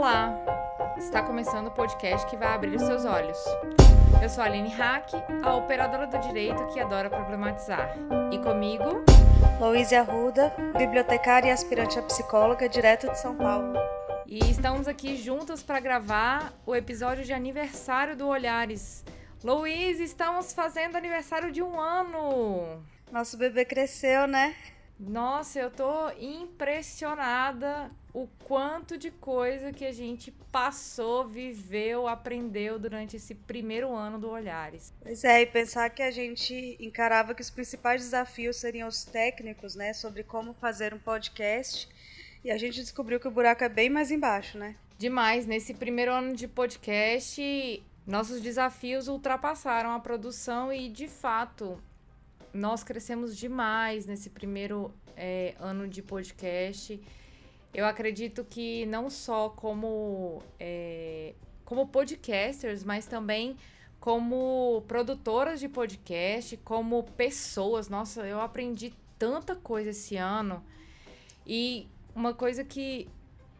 Olá! Está começando o podcast que vai abrir os seus olhos. Eu sou a Aline Hack, a operadora do direito que adora problematizar. E comigo, Louise Arruda, bibliotecária e aspirante a psicóloga, direto de São Paulo. E estamos aqui juntas para gravar o episódio de aniversário do Olhares. Louise, estamos fazendo aniversário de um ano! Nosso bebê cresceu, né? Nossa, eu tô impressionada o quanto de coisa que a gente passou, viveu, aprendeu durante esse primeiro ano do Olhares. Pois é, e pensar que a gente encarava que os principais desafios seriam os técnicos, né, sobre como fazer um podcast, e a gente descobriu que o buraco é bem mais embaixo, né? Demais, nesse primeiro ano de podcast, nossos desafios ultrapassaram a produção e, de fato, nós crescemos demais nesse primeiro é, ano de podcast. Eu acredito que não só como, é, como podcasters, mas também como produtoras de podcast, como pessoas. Nossa, eu aprendi tanta coisa esse ano. E uma coisa que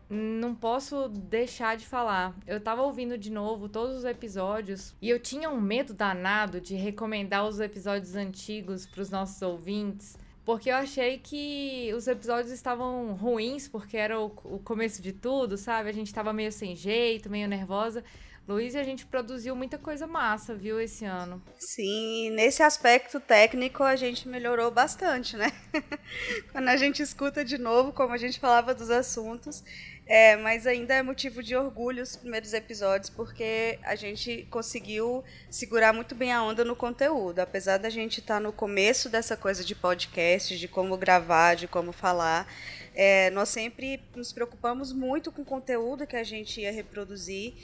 não posso deixar de falar. Eu tava ouvindo de novo todos os episódios e eu tinha um medo danado de recomendar os episódios antigos para os nossos ouvintes, porque eu achei que os episódios estavam ruins, porque era o, o começo de tudo, sabe? A gente tava meio sem jeito, meio nervosa. Luiz, a gente produziu muita coisa massa, viu, esse ano. Sim, nesse aspecto técnico a gente melhorou bastante, né? Quando a gente escuta de novo como a gente falava dos assuntos, é, mas ainda é motivo de orgulho os primeiros episódios, porque a gente conseguiu segurar muito bem a onda no conteúdo. Apesar da gente estar tá no começo dessa coisa de podcast, de como gravar, de como falar, é, nós sempre nos preocupamos muito com o conteúdo que a gente ia reproduzir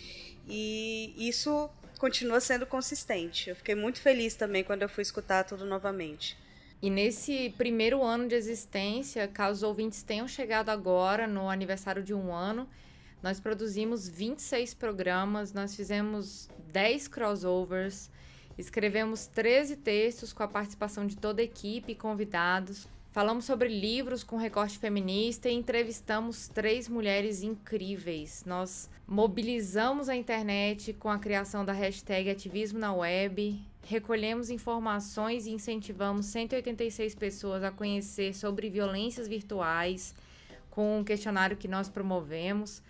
e isso continua sendo consistente. Eu fiquei muito feliz também quando eu fui escutar tudo novamente. E nesse primeiro ano de existência, caso os ouvintes tenham chegado agora no aniversário de um ano, nós produzimos 26 programas, nós fizemos 10 crossovers, escrevemos 13 textos com a participação de toda a equipe e convidados, falamos sobre livros com recorte feminista e entrevistamos três mulheres incríveis. Nós mobilizamos a internet com a criação da hashtag Ativismo na Web, recolhemos informações e incentivamos 186 pessoas a conhecer sobre violências virtuais com um questionário que nós promovemos.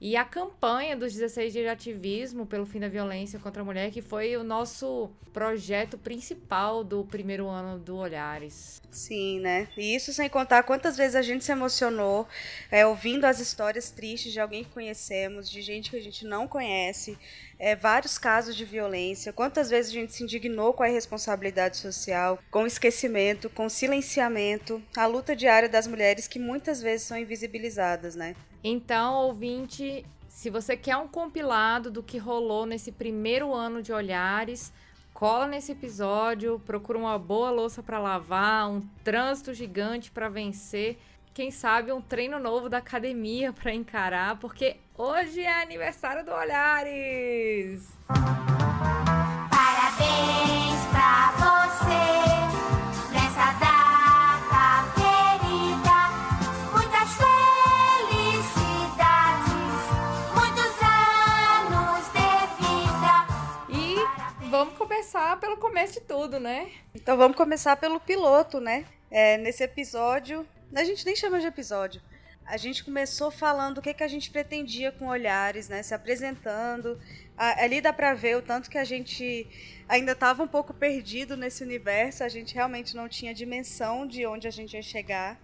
E a campanha dos 16 dias de ativismo pelo fim da violência contra a mulher, que foi o nosso projeto principal do primeiro ano do Olhares. Sim, né? E isso sem contar quantas vezes a gente se emocionou é, ouvindo as histórias tristes de alguém que conhecemos, de gente que a gente não conhece, é, vários casos de violência, quantas vezes a gente se indignou com a irresponsabilidade social, com o esquecimento, com o silenciamento, a luta diária das mulheres que muitas vezes são invisibilizadas, né? Então, ouvinte, se você quer um compilado do que rolou nesse primeiro ano de Olhares, cola nesse episódio, procura uma boa louça para lavar, um trânsito gigante para vencer, quem sabe um treino novo da academia para encarar, porque hoje é aniversário do Olhares. Parabéns pra você. nessa data querida. Muitas felicidades, muitos anos de vida. E vamos começar pelo começo de tudo, né? Então vamos começar pelo piloto, né? É, nesse episódio, a gente nem chama de episódio. A gente começou falando o que, que a gente pretendia com olhares, né? Se apresentando. Ali dá pra ver o tanto que a gente ainda estava um pouco perdido nesse universo. A gente realmente não tinha dimensão de onde a gente ia chegar.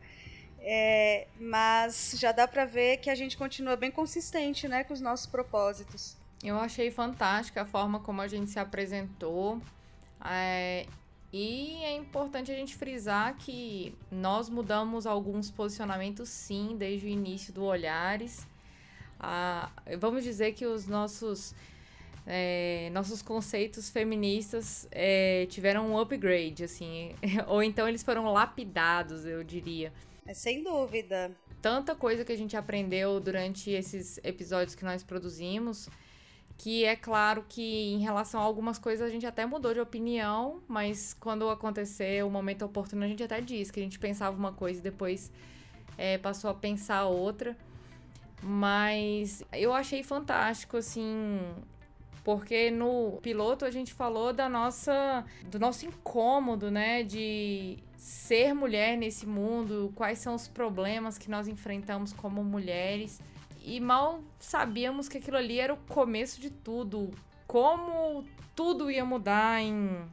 É, mas já dá pra ver que a gente continua bem consistente, né? Com os nossos propósitos. Eu achei fantástica a forma como a gente se apresentou. É, e é importante a gente frisar que nós mudamos alguns posicionamentos, sim, desde o início do Olhares. Ah, vamos dizer que os nossos, é, nossos conceitos feministas é, tiveram um upgrade, assim, ou então eles foram lapidados, eu diria. É, sem dúvida. Tanta coisa que a gente aprendeu durante esses episódios que nós produzimos que é claro que em relação a algumas coisas a gente até mudou de opinião, mas quando acontecer o momento oportuno a gente até diz que a gente pensava uma coisa e depois é, passou a pensar outra. Mas eu achei fantástico, assim, porque no piloto a gente falou da nossa do nosso incômodo, né, de ser mulher nesse mundo, quais são os problemas que nós enfrentamos como mulheres. E mal sabíamos que aquilo ali era o começo de tudo. Como tudo ia mudar em,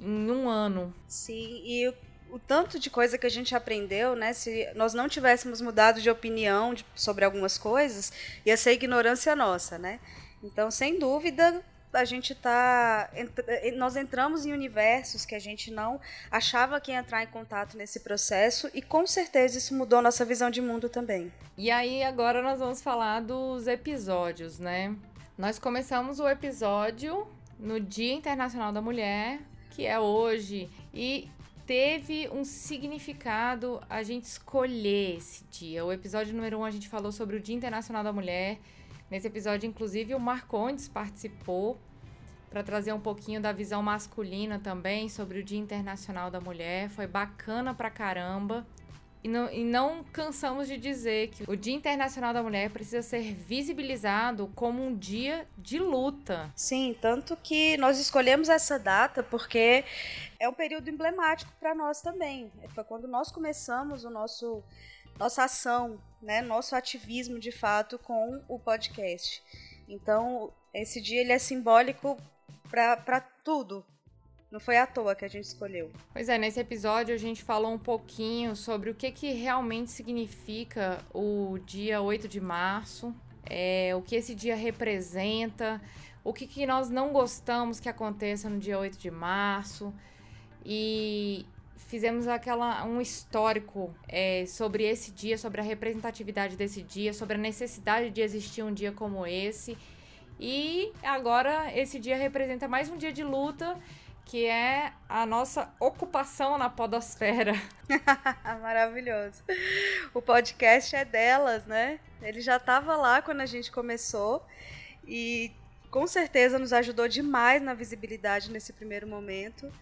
em um ano. Sim, e o, o tanto de coisa que a gente aprendeu, né? Se nós não tivéssemos mudado de opinião de- sobre algumas coisas, ia ser ignorância nossa, né? Então, sem dúvida, a gente tá. Nós entramos em universos que a gente não achava que ia entrar em contato nesse processo, e com certeza isso mudou nossa visão de mundo também. E aí agora nós vamos falar dos episódios, né? Nós começamos o episódio no Dia Internacional da Mulher, que é hoje, e teve um significado a gente escolher esse dia. O episódio número 1 um, a gente falou sobre o Dia Internacional da Mulher. Nesse episódio, inclusive, o Marcondes participou para trazer um pouquinho da visão masculina também sobre o Dia Internacional da Mulher. Foi bacana pra caramba. E não, e não cansamos de dizer que o Dia Internacional da Mulher precisa ser visibilizado como um dia de luta. Sim, tanto que nós escolhemos essa data porque é um período emblemático para nós também. Foi quando nós começamos o nosso nossa ação, né, nosso ativismo de fato com o podcast. Então, esse dia ele é simbólico para tudo. Não foi à toa que a gente escolheu. Pois é, nesse episódio a gente falou um pouquinho sobre o que, que realmente significa o dia 8 de março, é, o que esse dia representa, o que, que nós não gostamos que aconteça no dia 8 de março. E fizemos aquela um histórico é, sobre esse dia, sobre a representatividade desse dia, sobre a necessidade de existir um dia como esse. E agora esse dia representa mais um dia de luta, que é a nossa ocupação na podosfera. Maravilhoso. O podcast é delas, né? Ele já estava lá quando a gente começou e com certeza nos ajudou demais na visibilidade nesse primeiro momento.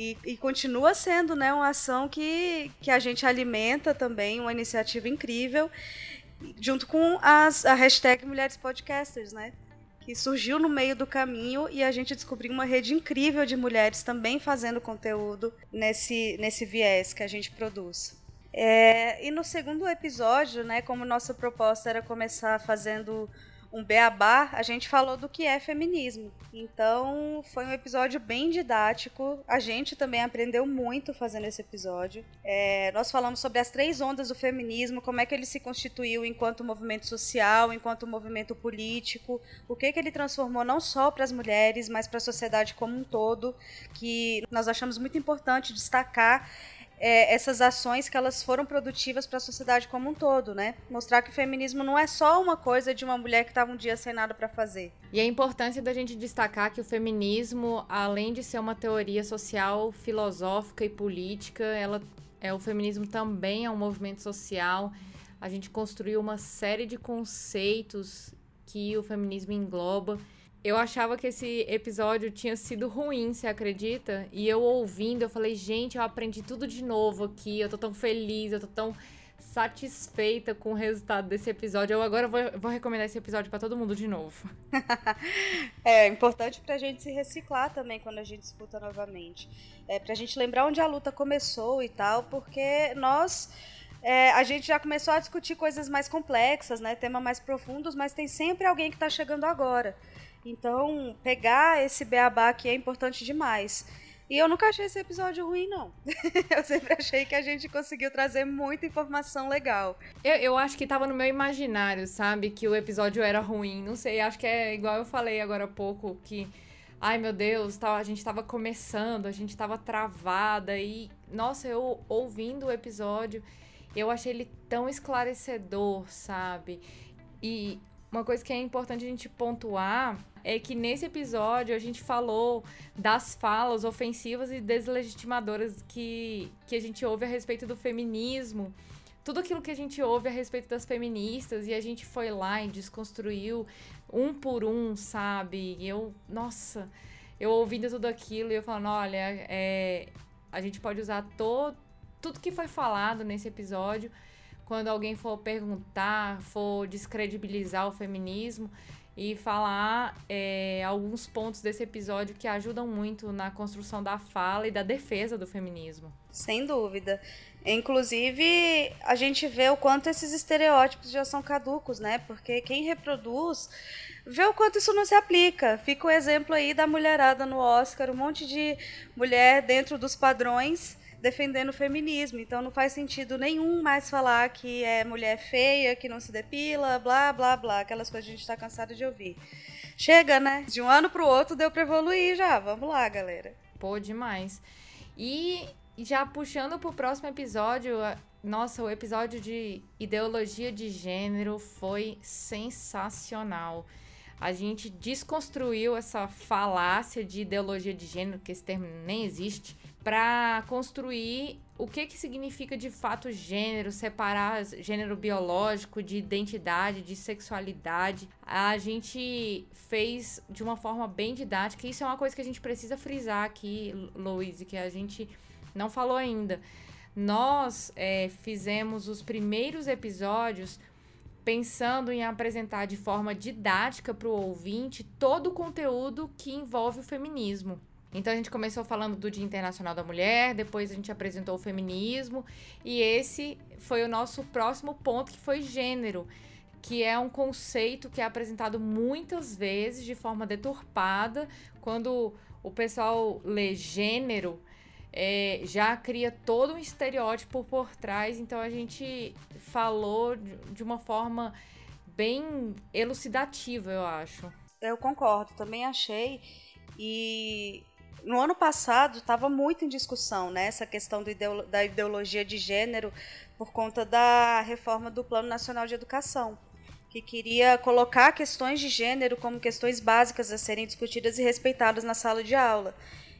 E, e, continua sendo né, uma ação que, que a gente alimenta também, uma iniciativa incrível, junto com as, a hashtag Mulheres Podcasters, né? Que surgiu no meio do caminho e a gente descobriu uma rede incrível de mulheres também fazendo conteúdo nesse, nesse viés que a gente produz. É, e no segundo episódio, né, como nossa proposta era começar fazendo um beabá, a gente falou do que é feminismo. Então, foi um episódio bem didático. A gente também aprendeu muito fazendo esse episódio. É, nós falamos sobre as três ondas do feminismo, como é que ele se constituiu enquanto movimento social, enquanto movimento político, o que, que ele transformou não só para as mulheres, mas para a sociedade como um todo, que nós achamos muito importante destacar é, essas ações que elas foram produtivas para a sociedade como um todo, né? Mostrar que o feminismo não é só uma coisa de uma mulher que estava um dia sem nada para fazer. E a importância da gente destacar que o feminismo, além de ser uma teoria social, filosófica e política, ela é o feminismo também é um movimento social. A gente construiu uma série de conceitos que o feminismo engloba. Eu achava que esse episódio tinha sido ruim, você acredita? E eu ouvindo, eu falei, gente, eu aprendi tudo de novo aqui, eu tô tão feliz, eu tô tão satisfeita com o resultado desse episódio. Eu agora vou, vou recomendar esse episódio para todo mundo de novo. é importante pra gente se reciclar também quando a gente escuta novamente. É pra gente lembrar onde a luta começou e tal, porque nós é, a gente já começou a discutir coisas mais complexas, né, temas mais profundos, mas tem sempre alguém que está chegando agora. Então, pegar esse beabá aqui é importante demais. E eu nunca achei esse episódio ruim, não. eu sempre achei que a gente conseguiu trazer muita informação legal. Eu, eu acho que tava no meu imaginário, sabe? Que o episódio era ruim. Não sei, acho que é igual eu falei agora há pouco, que. Ai meu Deus, a gente tava começando, a gente tava travada e. Nossa, eu ouvindo o episódio, eu achei ele tão esclarecedor, sabe? E uma coisa que é importante a gente pontuar é que nesse episódio a gente falou das falas ofensivas e deslegitimadoras que, que a gente ouve a respeito do feminismo. Tudo aquilo que a gente ouve a respeito das feministas e a gente foi lá e desconstruiu um por um, sabe? E eu, nossa, eu ouvindo tudo aquilo e eu falando, olha, é, a gente pode usar todo, tudo que foi falado nesse episódio quando alguém for perguntar, for descredibilizar o feminismo e falar é, alguns pontos desse episódio que ajudam muito na construção da fala e da defesa do feminismo. Sem dúvida. Inclusive, a gente vê o quanto esses estereótipos já são caducos, né? Porque quem reproduz vê o quanto isso não se aplica. Fica o exemplo aí da mulherada no Oscar, um monte de mulher dentro dos padrões defendendo o feminismo. Então não faz sentido nenhum mais falar que é mulher feia, que não se depila, blá, blá, blá. Aquelas coisas que a gente está cansado de ouvir. Chega, né? De um ano para o outro deu para evoluir já. Vamos lá, galera. Pô, demais. E já puxando pro próximo episódio, nossa, o episódio de ideologia de gênero foi sensacional. A gente desconstruiu essa falácia de ideologia de gênero, que esse termo nem existe, para construir o que, que significa de fato gênero, separar gênero biológico de identidade, de sexualidade. A gente fez de uma forma bem didática. Isso é uma coisa que a gente precisa frisar aqui, Louise, que a gente não falou ainda. Nós é, fizemos os primeiros episódios pensando em apresentar de forma didática para o ouvinte todo o conteúdo que envolve o feminismo. Então a gente começou falando do Dia Internacional da Mulher, depois a gente apresentou o feminismo e esse foi o nosso próximo ponto que foi gênero, que é um conceito que é apresentado muitas vezes de forma deturpada, quando o pessoal lê gênero, é, já cria todo um estereótipo por trás, então a gente falou de uma forma bem elucidativa, eu acho. Eu concordo, também achei. E no ano passado estava muito em discussão né, essa questão ideolo da ideologia de gênero por conta da reforma do Plano Nacional de Educação, que queria colocar questões de gênero como questões básicas a serem discutidas e respeitadas na sala de aula.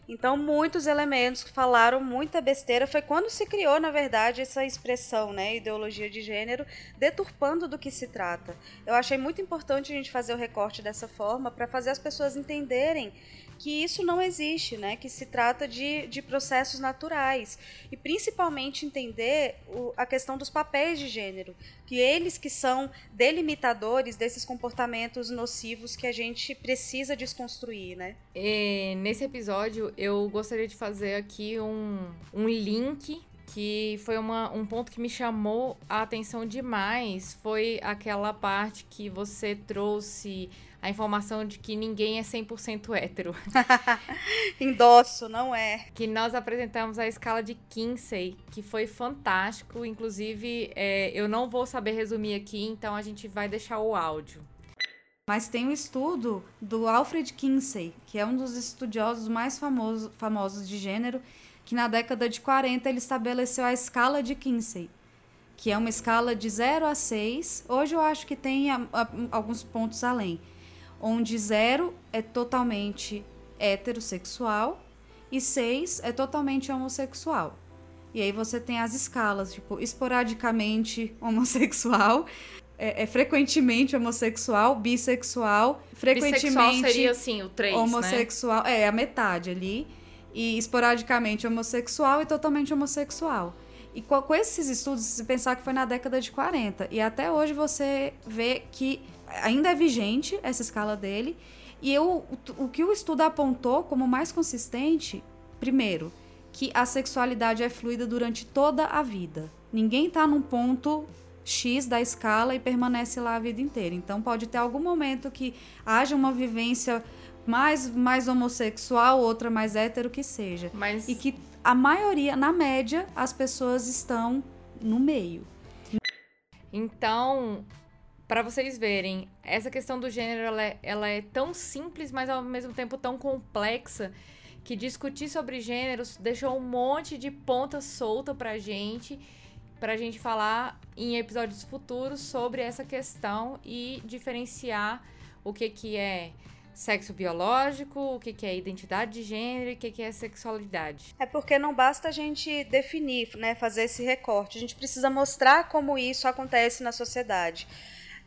Então, muitos elementos que falaram muita besteira foi quando se criou, na verdade, essa expressão, né, ideologia de gênero, deturpando do que se trata. Eu achei muito importante a gente fazer o recorte dessa forma para fazer as pessoas entenderem que isso não existe, né? Que se trata de, de processos naturais. E principalmente entender o, a questão dos papéis de gênero, que eles que são delimitadores desses comportamentos nocivos que a gente precisa desconstruir, né? E nesse episódio, eu gostaria de fazer aqui um, um link que foi uma, um ponto que me chamou a atenção demais foi aquela parte que você trouxe a informação de que ninguém é 100% hétero. Endosso, não é. Que nós apresentamos a escala de Kinsey, que foi fantástico. Inclusive, é, eu não vou saber resumir aqui, então a gente vai deixar o áudio. Mas tem um estudo do Alfred Kinsey, que é um dos estudiosos mais famoso, famosos de gênero, que na década de 40 ele estabeleceu a escala de Kinsey, que é uma escala de 0 a 6. Hoje eu acho que tem a, a, alguns pontos além, onde 0 é totalmente heterossexual e 6 é totalmente homossexual. E aí você tem as escalas, tipo, esporadicamente homossexual, é, é frequentemente homossexual, bissexual, frequentemente Bissexual seria, assim, o 3, né? homossexual, é a metade ali, e esporadicamente homossexual e totalmente homossexual. E com, com esses estudos, se pensar que foi na década de 40, e até hoje você vê que ainda é vigente essa escala dele, e eu, o, o que o estudo apontou como mais consistente, primeiro, que a sexualidade é fluida durante toda a vida. Ninguém tá num ponto X da escala e permanece lá a vida inteira. Então pode ter algum momento que haja uma vivência mais, mais homossexual, outra mais hétero que seja. Mas E que a maioria, na média, as pessoas estão no meio. Então, para vocês verem, essa questão do gênero ela é, ela é tão simples, mas ao mesmo tempo tão complexa que discutir sobre gêneros deixou um monte de ponta solta pra gente, pra gente falar em episódios futuros sobre essa questão e diferenciar o que que é sexo biológico, o que que é identidade de gênero e o que que é sexualidade. É porque não basta a gente definir, né, fazer esse recorte. A gente precisa mostrar como isso acontece na sociedade.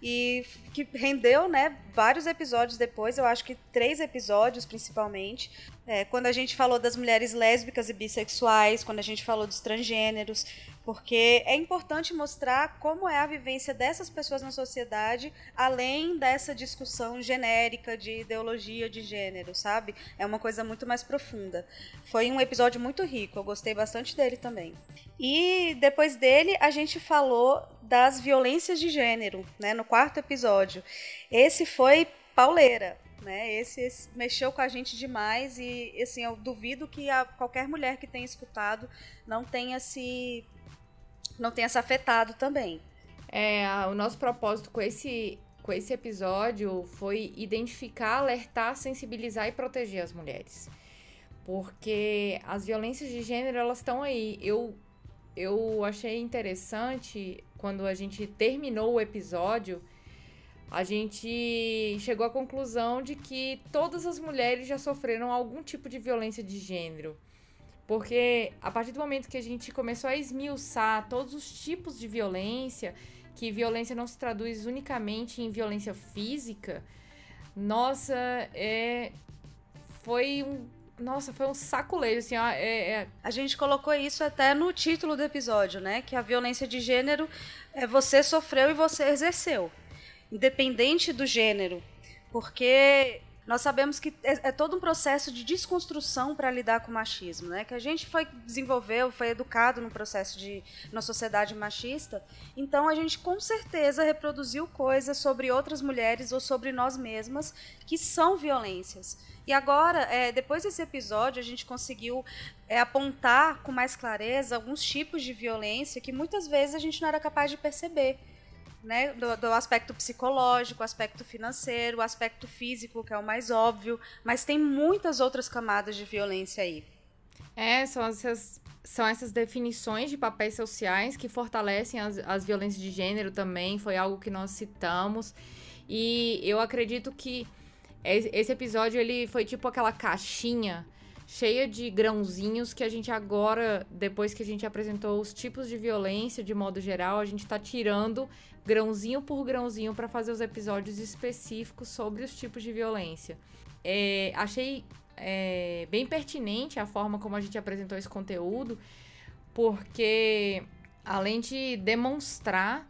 E que rendeu, né, vários episódios depois, eu acho que três episódios principalmente, É, quando a gente falou das mulheres lésbicas e bissexuais, quando a gente falou dos transgêneros, porque é importante mostrar como é a vivência dessas pessoas na sociedade, além dessa discussão genérica de ideologia de gênero, sabe? É uma coisa muito mais profunda. Foi um episódio muito rico, eu gostei bastante dele também. E depois dele, a gente falou das violências de gênero, né, no quarto episódio. Esse foi pauleira né? Esse, esse, mexeu com a gente demais e assim eu duvido que a, qualquer mulher que tenha escutado não tenha se não tenha se afetado também. É, o nosso propósito com esse com esse episódio foi identificar, alertar, sensibilizar e proteger as mulheres. Porque as violências de gênero, elas estão aí. Eu eu achei interessante quando a gente terminou o episódio, a gente chegou à conclusão de que todas as mulheres já sofreram algum tipo de violência de gênero. Porque a partir do momento que a gente começou a esmiuçar todos os tipos de violência, que violência não se traduz unicamente em violência física, nossa, é. Foi um. Nossa, foi um saculeiro, assim, ó, é, é... A gente colocou isso até no título do episódio, né? Que a violência de gênero é você sofreu e você exerceu independente do gênero, porque nós sabemos que é, é todo um processo de desconstrução para lidar com o machismo, né? Que a gente foi desenvolveu, foi educado no processo de na sociedade machista, então a gente com certeza reproduziu coisas sobre outras mulheres ou sobre nós mesmas que são violências. E agora, é, depois desse episódio, a gente conseguiu é, apontar com mais clareza alguns tipos de violência que muitas vezes a gente não era capaz de perceber né, do, do, aspecto psicológico, aspecto financeiro, aspecto físico, que é o mais óbvio, mas tem muitas outras camadas de violência aí. É, são essas, são essas definições de papéis sociais que fortalecem as, as violências de gênero também, foi algo que nós citamos. E eu acredito que esse episódio ele foi tipo aquela caixinha cheia de grãozinhos que a gente agora, depois que a gente apresentou os tipos de violência de modo geral, a gente está tirando grãozinho por grãozinho para fazer os episódios específicos sobre os tipos de violência. É, achei é, bem pertinente a forma como a gente apresentou esse conteúdo, porque além de demonstrar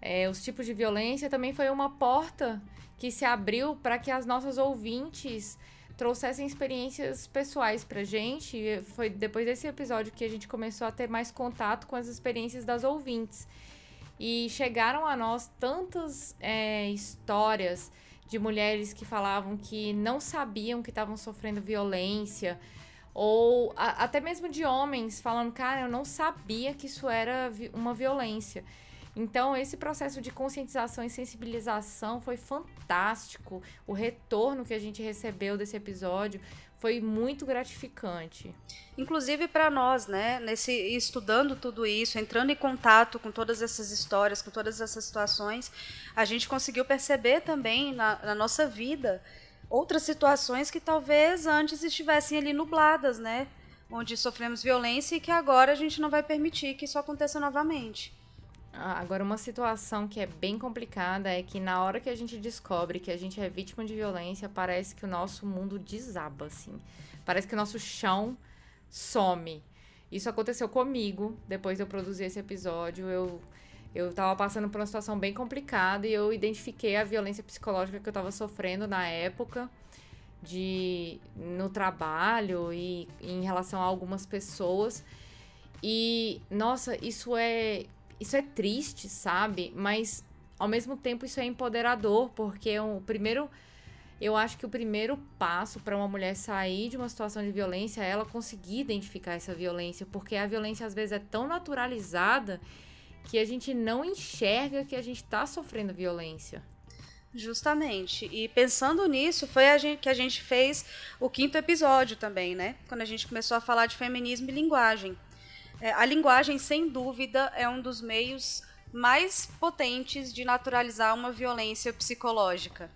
é, os tipos de violência, também foi uma porta que se abriu para que as nossas ouvintes trouxessem experiências pessoais pra gente. Foi depois desse episódio que a gente começou a ter mais contato com as experiências das ouvintes. E chegaram a nós tantas é, histórias de mulheres que falavam que não sabiam que estavam sofrendo violência, ou a, até mesmo de homens falando, cara, eu não sabia que isso era vi uma violência. Então, esse processo de conscientização e sensibilização foi fantástico. O retorno que a gente recebeu desse episódio foi muito gratificante. Inclusive para nós, né, nesse estudando tudo isso, entrando em contato com todas essas histórias, com todas essas situações, a gente conseguiu perceber também na, na nossa vida outras situações que talvez antes estivessem ali nubladas, né, onde sofremos violência e que agora a gente não vai permitir que isso aconteça novamente. Ah, agora, uma situação que é bem complicada é que na hora que a gente descobre que a gente é vítima de violência, parece que o nosso mundo desaba, assim. Parece que o nosso chão some. Isso aconteceu comigo, depois de eu produzir esse episódio. Eu, eu tava passando por uma situação bem complicada e eu identifiquei a violência psicológica que eu tava sofrendo na época de no trabalho e em relação a algumas pessoas. E, nossa, isso é isso é triste, sabe? Mas ao mesmo tempo isso é empoderador, porque o primeiro eu acho que o primeiro passo para uma mulher sair de uma situação de violência é ela conseguir identificar essa violência, porque a violência às vezes é tão naturalizada que a gente não enxerga que a gente está sofrendo violência. Justamente. E pensando nisso, foi a gente, que a gente fez o quinto episódio também, né? Quando a gente começou a falar de feminismo e linguagem. É, a linguagem, sem dúvida, é um dos meios mais potentes de naturalizar uma violência psicológica.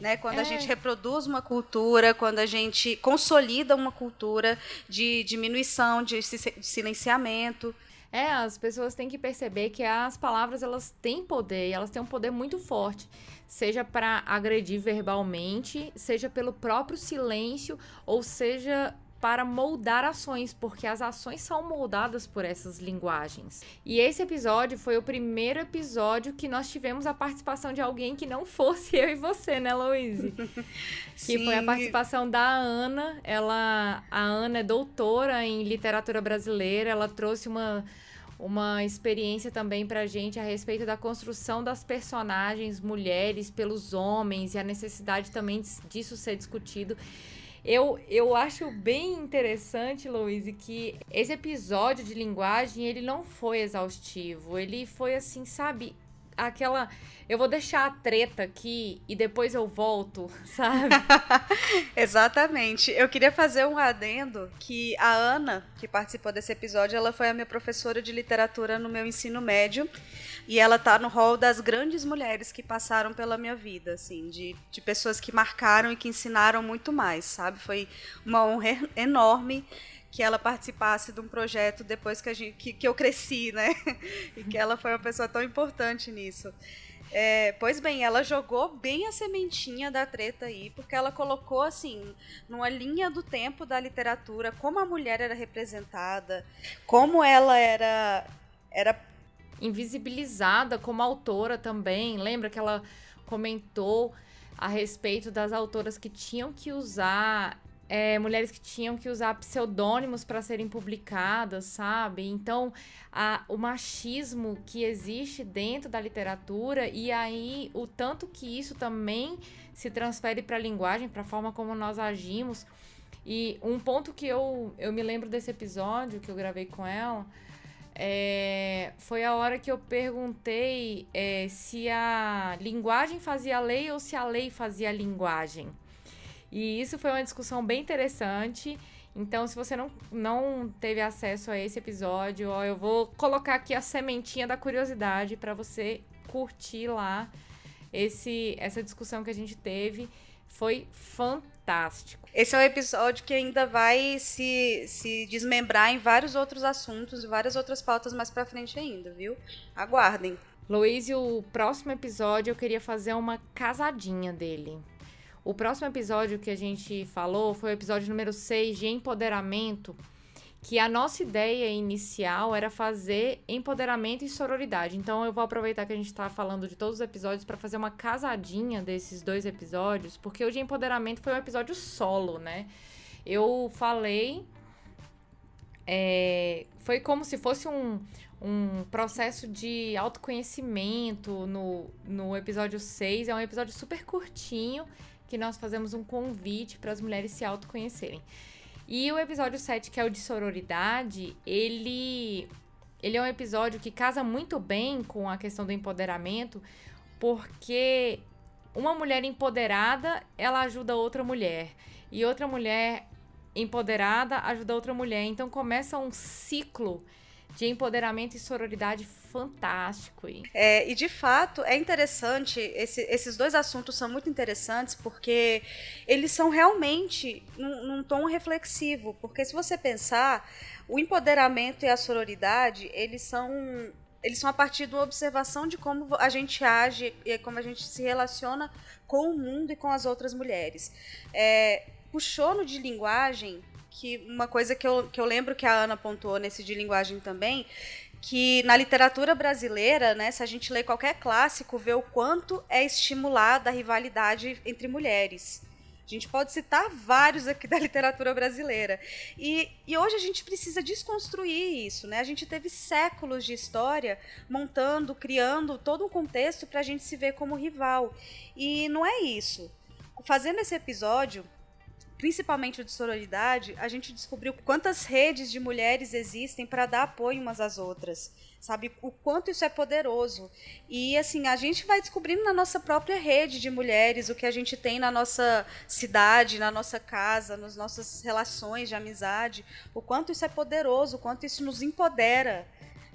Né? Quando é. a gente reproduz uma cultura, quando a gente consolida uma cultura de diminuição, de silenciamento. É, as pessoas têm que perceber que as palavras elas têm poder, e elas têm um poder muito forte, seja para agredir verbalmente, seja pelo próprio silêncio, ou seja para moldar ações, porque as ações são moldadas por essas linguagens. E esse episódio foi o primeiro episódio que nós tivemos a participação de alguém que não fosse eu e você, né, Louise? que foi a Sim. participação da Ana. Ela, a Ana é doutora em literatura brasileira, ela trouxe uma uma experiência também pra gente a respeito da construção das personagens mulheres pelos homens e a necessidade também dis- disso ser discutido. Eu, eu acho bem interessante, Louise, que esse episódio de linguagem, ele não foi exaustivo. Ele foi assim, sabe? Aquela. Eu vou deixar a treta aqui e depois eu volto, sabe? Exatamente. Eu queria fazer um adendo que a Ana, que participou desse episódio, ela foi a minha professora de literatura no meu ensino médio. E ela tá no hall das grandes mulheres que passaram pela minha vida, assim, de, de pessoas que marcaram e que ensinaram muito mais, sabe? Foi uma honra enorme que ela participasse de um projeto depois que, a gente, que, que eu cresci, né? E que ela foi uma pessoa tão importante nisso. É, pois bem, ela jogou bem a sementinha da treta aí, porque ela colocou assim, numa linha do tempo da literatura, como a mulher era representada, como ela era era invisibilizada como autora também. Lembra que ela comentou a respeito das autoras que tinham que usar. é, mulheres que tinham que usar pseudônimos para serem publicadas, sabe? Então, a- o machismo que existe dentro da literatura e aí o tanto que isso também se transfere para a linguagem, para a forma como nós agimos. E um ponto que eu, eu me lembro desse episódio que eu gravei com ela é, foi a hora que eu perguntei é, se a linguagem fazia a lei ou se a lei fazia a linguagem. E isso foi uma discussão bem interessante. Então, se você não, não teve acesso a esse episódio, ó, eu vou colocar aqui a sementinha da curiosidade para você curtir lá esse, essa discussão que a gente teve. Foi fantástico. Esse é um episódio que ainda vai se, se desmembrar em vários outros assuntos e várias outras pautas mais pra frente ainda, viu? Aguardem. Luiz, e o próximo episódio eu queria fazer uma casadinha dele. O próximo episódio que a gente falou foi o episódio número 6 de empoderamento, que a nossa ideia inicial era fazer empoderamento e sororidade. Então eu vou aproveitar que a gente tá falando de todos os episódios para fazer uma casadinha desses dois episódios, porque o de empoderamento foi um episódio solo, né? Eu falei é, foi como se fosse um, um processo de autoconhecimento no, no episódio 6. É um episódio super curtinho que nós fazemos um convite para as mulheres se autoconhecerem. E o episódio 7, que é o de sororidade, ele, ele é um episódio que casa muito bem com a questão do empoderamento, porque uma mulher empoderada, ela ajuda outra mulher. E outra mulher empoderada ajuda outra mulher. Então começa um ciclo de empoderamento e sororidade fantástico. aí. É, e de fato é interessante, esse- esses dois assuntos são muito interessantes porque eles são realmente num, num tom reflexivo. Porque se você pensar, o empoderamento e a sororidade, eles são. Eles são a partir uma observação de como a gente age e como a gente se relaciona com o mundo e com as outras mulheres. É, puxou de linguagem, que uma coisa que eu, que eu lembro que a Ana pontuou nesse de linguagem também, que na literatura brasileira, né, se a gente lê qualquer clássico, vê o quanto é estimulada a rivalidade entre mulheres. A gente pode citar vários aqui da literatura brasileira. E, e hoje a gente precisa desconstruir isso. Né? A gente teve séculos de história montando, criando todo um contexto para a gente se ver como rival. E não é isso. Fazendo esse episódio, principalmente o de sororidade, a gente descobriu quantas redes de mulheres existem para dar apoio umas às outras, sabe? O quanto isso é poderoso. E assim, a gente vai descobrindo na nossa própria rede de mulheres o que a gente tem na nossa cidade, na nossa casa, nas nossas relações de amizade, o quanto isso é poderoso, o quanto isso nos empodera.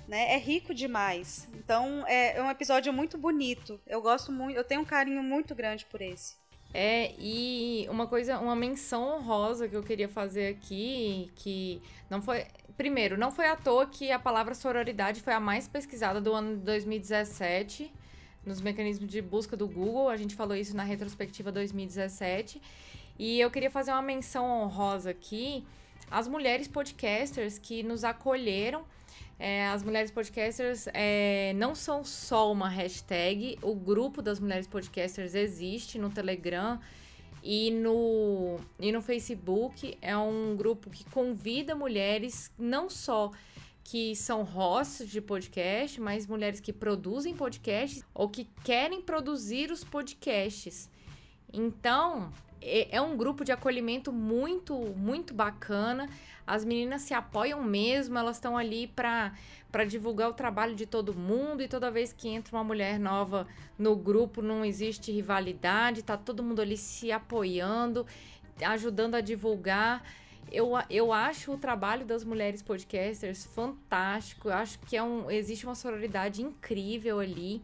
Né? É rico demais. Então é, é um episódio muito bonito. Eu gosto muito, eu tenho um carinho muito grande por esse. É, e uma coisa, uma menção honrosa que eu queria fazer aqui, que não foi. Primeiro, não foi à toa que a palavra sororidade foi a mais pesquisada do ano de 2017 nos mecanismos de busca do Google. A gente falou isso na retrospectiva 2017. E eu queria fazer uma menção honrosa aqui às mulheres podcasters que nos acolheram. É, as mulheres podcasters é, não são só uma hashtag, o grupo das mulheres podcasters existe no Telegram e no, e no Facebook. É um grupo que convida mulheres não só que são hosts de podcast, mas mulheres que produzem podcasts ou que querem produzir os podcasts. Então, é, é um grupo de acolhimento muito, muito bacana. As meninas se apoiam mesmo, elas estão ali para para divulgar o trabalho de todo mundo e toda vez que entra uma mulher nova no grupo não existe rivalidade, tá todo mundo ali se apoiando, ajudando a divulgar. Eu, eu acho o trabalho das mulheres podcasters fantástico. Eu acho que é um, existe uma sororidade incrível ali.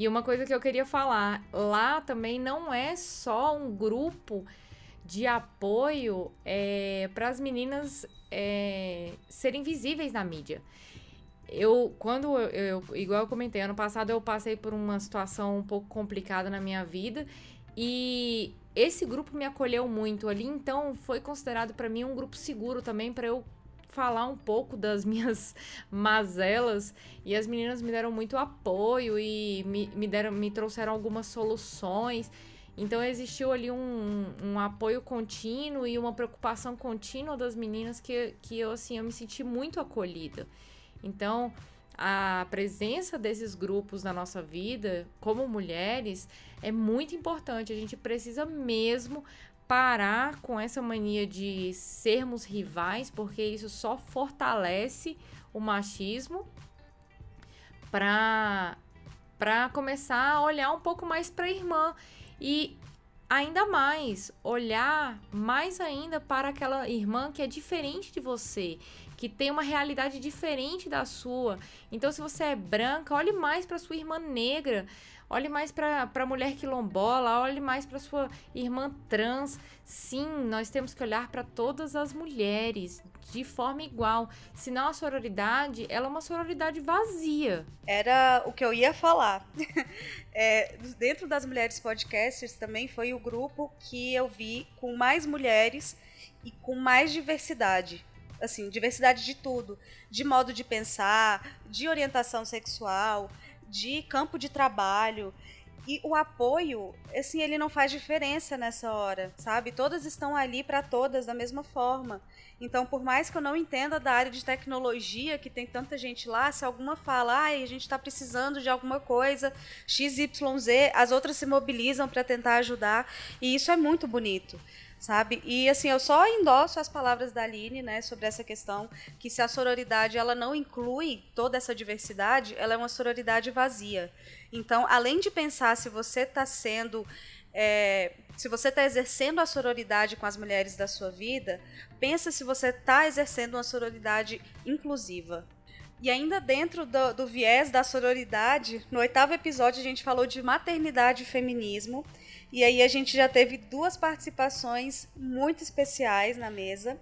E uma coisa que eu queria falar, lá também não é só um grupo de apoio é, para as meninas é, serem visíveis na mídia. Eu, quando eu, eu, igual eu comentei, ano passado eu passei por uma situação um pouco complicada na minha vida e esse grupo me acolheu muito ali, então foi considerado para mim um grupo seguro também para eu falar um pouco das minhas mazelas e as meninas me deram muito apoio e me, me deram me trouxeram algumas soluções. Então existiu ali um, um apoio contínuo e uma preocupação contínua das meninas que, que eu assim eu me senti muito acolhida. Então, a presença desses grupos na nossa vida, como mulheres, é muito importante. A gente precisa mesmo parar com essa mania de sermos rivais, porque isso só fortalece o machismo para para começar a olhar um pouco mais para a irmã e ainda mais olhar mais ainda para aquela irmã que é diferente de você, que tem uma realidade diferente da sua. Então, se você é branca, olhe mais para sua irmã negra, olhe mais para a mulher quilombola, olhe mais para sua irmã trans. Sim, nós temos que olhar para todas as mulheres de forma igual. Senão a sororidade, ela é uma sororidade vazia. Era o que eu ia falar. É, dentro das mulheres podcasters também foi o grupo que eu vi com mais mulheres e com mais diversidade assim, diversidade de tudo, de modo de pensar, de orientação sexual, de campo de trabalho. E o apoio, assim, ele não faz diferença nessa hora, sabe? Todas estão ali para todas da mesma forma. Então, por mais que eu não entenda da área de tecnologia, que tem tanta gente lá, se alguma fala, ah, a gente está precisando de alguma coisa, XYZ, as outras se mobilizam para tentar ajudar. E isso é muito bonito sabe? E assim, eu só endosso as palavras da Aline, né, sobre essa questão que se a sororidade ela não inclui toda essa diversidade, ela é uma sororidade vazia. Então, além de pensar se você está sendo é, se você está exercendo a sororidade com as mulheres da sua vida, pensa se você está exercendo uma sororidade inclusiva. E ainda dentro do, do, viés da sororidade, no oitavo episódio a gente falou de maternidade e feminismo. E aí a gente já teve duas participações muito especiais na mesa.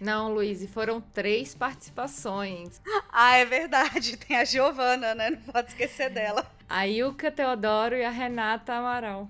Não, Luiz, foram três participações. Ah, é verdade. Tem a Giovana, né? Não pode esquecer dela. A Ilka Teodoro e a Renata Amaral.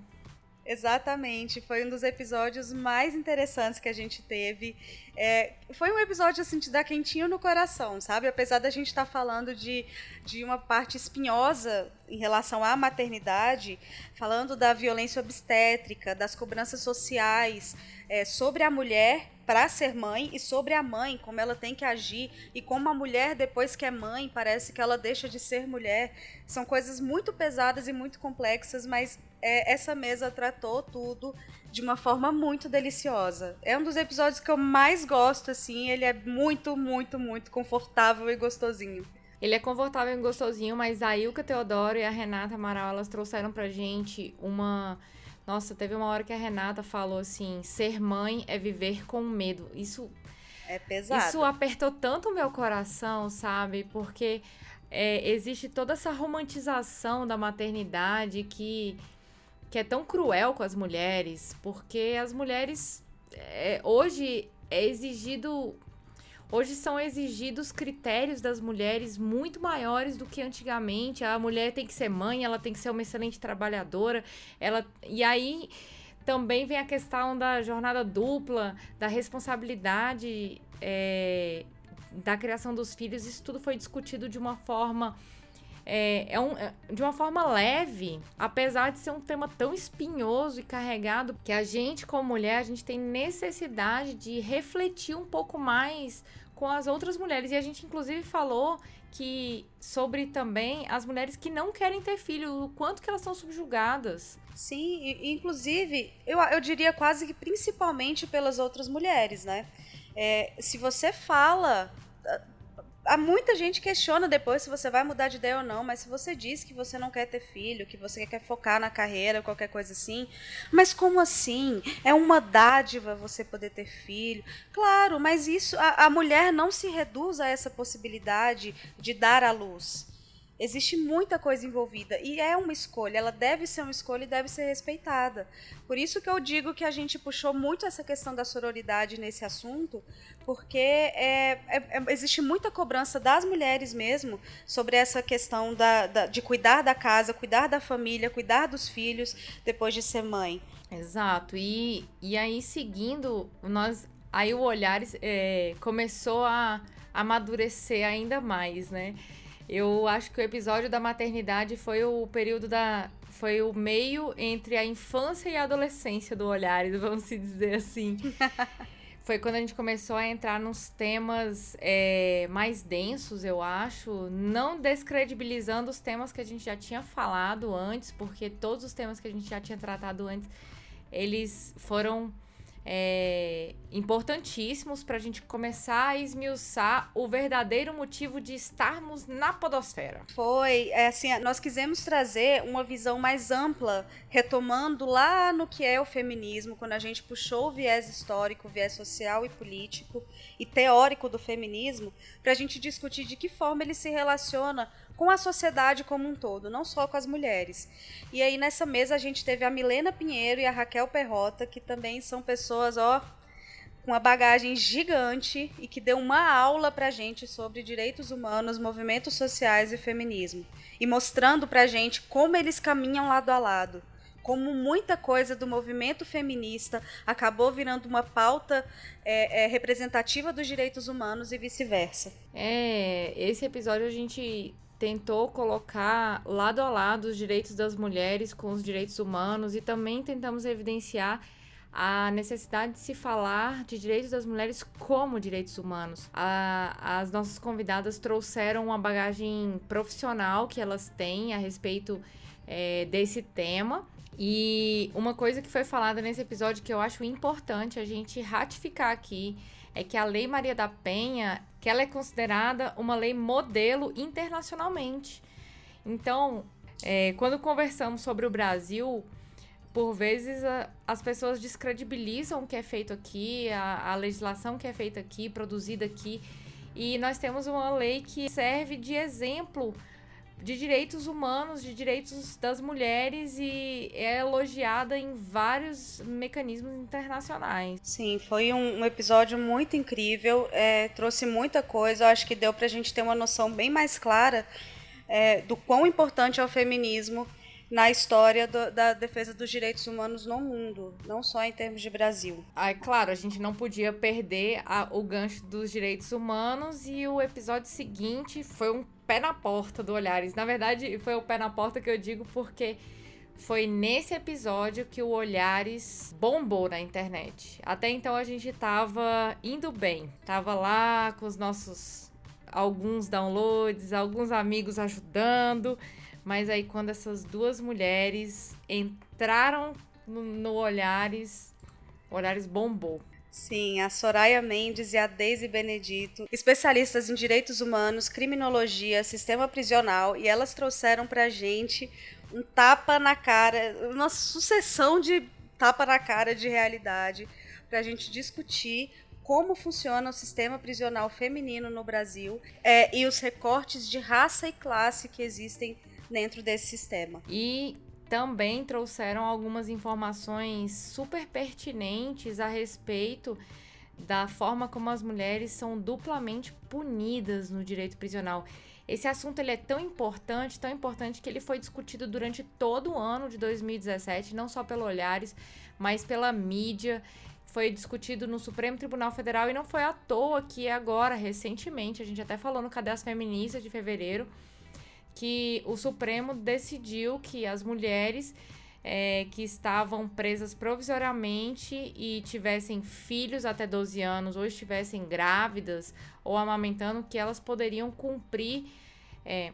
Exatamente, foi um dos episódios mais interessantes que a gente teve. É, foi um episódio assim de dar quentinho no coração, sabe? Apesar da gente estar tá falando de, de uma parte espinhosa em relação à maternidade, falando da violência obstétrica, das cobranças sociais é, sobre a mulher para ser mãe e sobre a mãe, como ela tem que agir e como a mulher depois que é mãe parece que ela deixa de ser mulher. São coisas muito pesadas e muito complexas, mas é, essa mesa tratou tudo de uma forma muito deliciosa. É um dos episódios que eu mais gosto, assim. Ele é muito, muito, muito confortável e gostosinho. Ele é confortável e gostosinho, mas a Ilka Teodoro e a Renata Amaral, elas trouxeram pra gente uma nossa, teve uma hora que a Renata falou assim: ser mãe é viver com medo. Isso. É pesado. Isso apertou tanto o meu coração, sabe? Porque é, existe toda essa romantização da maternidade que que é tão cruel com as mulheres, porque as mulheres é, hoje é exigido Hoje são exigidos critérios das mulheres muito maiores do que antigamente. A mulher tem que ser mãe, ela tem que ser uma excelente trabalhadora. Ela e aí também vem a questão da jornada dupla, da responsabilidade é, da criação dos filhos. Isso tudo foi discutido de uma forma é, é um, é, de uma forma leve, apesar de ser um tema tão espinhoso e carregado, que a gente, como mulher, a gente tem necessidade de refletir um pouco mais com as outras mulheres. E a gente, inclusive, falou que sobre também as mulheres que não querem ter filho, o quanto que elas são subjugadas. Sim, inclusive, eu, eu diria quase que principalmente pelas outras mulheres, né? É, se você fala há muita gente questiona depois se você vai mudar de ideia ou não, mas se você diz que você não quer ter filho, que você quer focar na carreira, qualquer coisa assim, mas como assim? É uma dádiva você poder ter filho? Claro, mas isso a, a mulher não se reduz a essa possibilidade de dar à luz. Existe muita coisa envolvida e é uma escolha, ela deve ser uma escolha e deve ser respeitada. Por isso que eu digo que a gente puxou muito essa questão da sororidade nesse assunto, porque é, é, é, existe muita cobrança das mulheres mesmo sobre essa questão da, da, de cuidar da casa, cuidar da família, cuidar dos filhos depois de ser mãe. Exato. E, e aí, seguindo, nós. Aí o olhar é, começou a amadurecer ainda mais, né? Eu acho que o episódio da maternidade foi o período da. Foi o meio entre a infância e a adolescência do Olhares, vamos se dizer assim. foi quando a gente começou a entrar nos temas é, mais densos, eu acho, não descredibilizando os temas que a gente já tinha falado antes, porque todos os temas que a gente já tinha tratado antes, eles foram é, importantíssimos para a gente começar a esmiuçar o verdadeiro motivo de estarmos na podosfera. Foi, é, assim, nós quisemos trazer uma visão mais ampla, retomando lá no que é o feminismo, quando a gente puxou o viés histórico, o viés social e político e teórico do feminismo, para a gente discutir de que forma ele se relaciona com a sociedade como um todo, não só com as mulheres. E aí nessa mesa a gente teve a Milena Pinheiro e a Raquel Perrota, que também são pessoas, ó, com uma bagagem gigante e que deu uma aula pra gente sobre direitos humanos, movimentos sociais e feminismo, e mostrando pra gente como eles caminham lado a lado. Como muita coisa do movimento feminista acabou virando uma pauta é, é, representativa dos direitos humanos e vice-versa. É, esse episódio a gente tentou colocar lado a lado os direitos das mulheres com os direitos humanos e também tentamos evidenciar a necessidade de se falar de direitos das mulheres como direitos humanos. A, as nossas convidadas trouxeram uma bagagem profissional que elas têm a respeito é, desse tema. E uma coisa que foi falada nesse episódio que eu acho importante a gente ratificar aqui é que a Lei Maria da Penha, que ela é considerada uma lei modelo internacionalmente. Então, é, quando conversamos sobre o Brasil, por vezes a, as pessoas descredibilizam o que é feito aqui, a, a legislação que é feita aqui, produzida aqui. E nós temos uma lei que serve de exemplo de direitos humanos, de direitos das mulheres e é elogiada em vários mecanismos internacionais. Sim, foi um, um episódio muito incrível, é, trouxe muita coisa, eu acho que deu para a gente ter uma noção bem mais clara é, do quão importante é o feminismo na história do, da defesa dos direitos humanos no mundo, não só em termos de Brasil. Ah, claro, a gente não podia perder a, o gancho dos direitos humanos e o episódio seguinte foi um pé na porta do Olhares. Na verdade, foi o pé na porta que eu digo porque foi nesse episódio que o Olhares bombou na internet. Até então a gente tava indo bem, tava lá com os nossos alguns downloads, alguns amigos ajudando. Mas aí quando essas duas mulheres entraram no, no Olhares, Olhares bombou. Sim, a Soraya Mendes e a Daisy Benedito, especialistas em direitos humanos, criminologia, sistema prisional, e elas trouxeram pra gente um tapa na cara, uma sucessão de tapa na cara de realidade, pra gente discutir como funciona o sistema prisional feminino no Brasil é, e os recortes de raça e classe que existem dentro desse sistema. E também trouxeram algumas informações super pertinentes a respeito da forma como as mulheres são duplamente punidas no direito prisional. Esse assunto ele é tão importante, tão importante que ele foi discutido durante todo o ano de 2017, não só pelo Olhares, mas pela mídia. Foi discutido no Supremo Tribunal Federal e não foi à toa que agora, recentemente, a gente até falou no Cadê as Feministas de fevereiro, que o Supremo decidiu que as mulheres é, que estavam presas provisoriamente e tivessem filhos até 12 anos, ou estivessem grávidas ou amamentando, que elas poderiam cumprir, é,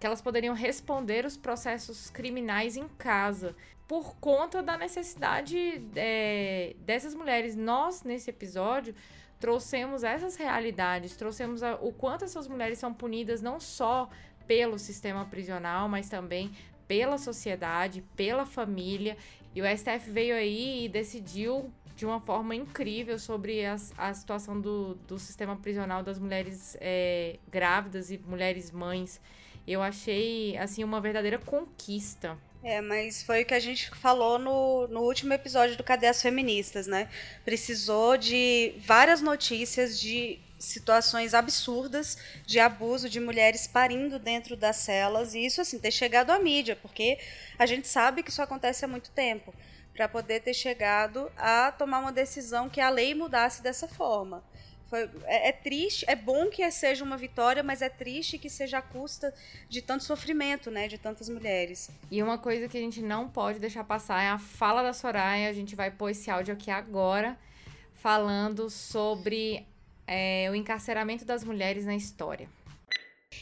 que elas poderiam responder os processos criminais em casa, por conta da necessidade é, dessas mulheres. Nós, nesse episódio, trouxemos essas realidades, trouxemos a, o quanto essas mulheres são punidas não só pelo sistema prisional, mas também pela sociedade, pela família. E o STF veio aí e decidiu de uma forma incrível sobre a, a situação do, do sistema prisional das mulheres é, grávidas e mulheres mães. Eu achei, assim, uma verdadeira conquista. É, mas foi o que a gente falou no, no último episódio do Cadê as Feministas, né? Precisou de várias notícias de situações absurdas de abuso de mulheres parindo dentro das celas e isso assim ter chegado à mídia, porque a gente sabe que isso acontece há muito tempo, para poder ter chegado a tomar uma decisão que a lei mudasse dessa forma. Foi, é, é, triste, é bom que seja uma vitória, mas é triste que seja à custa de tanto sofrimento, né, de tantas mulheres. E uma coisa que a gente não pode deixar passar é a fala da Soraya. A gente vai pôr esse áudio aqui agora, falando sobre é, o encarceramento das mulheres na história.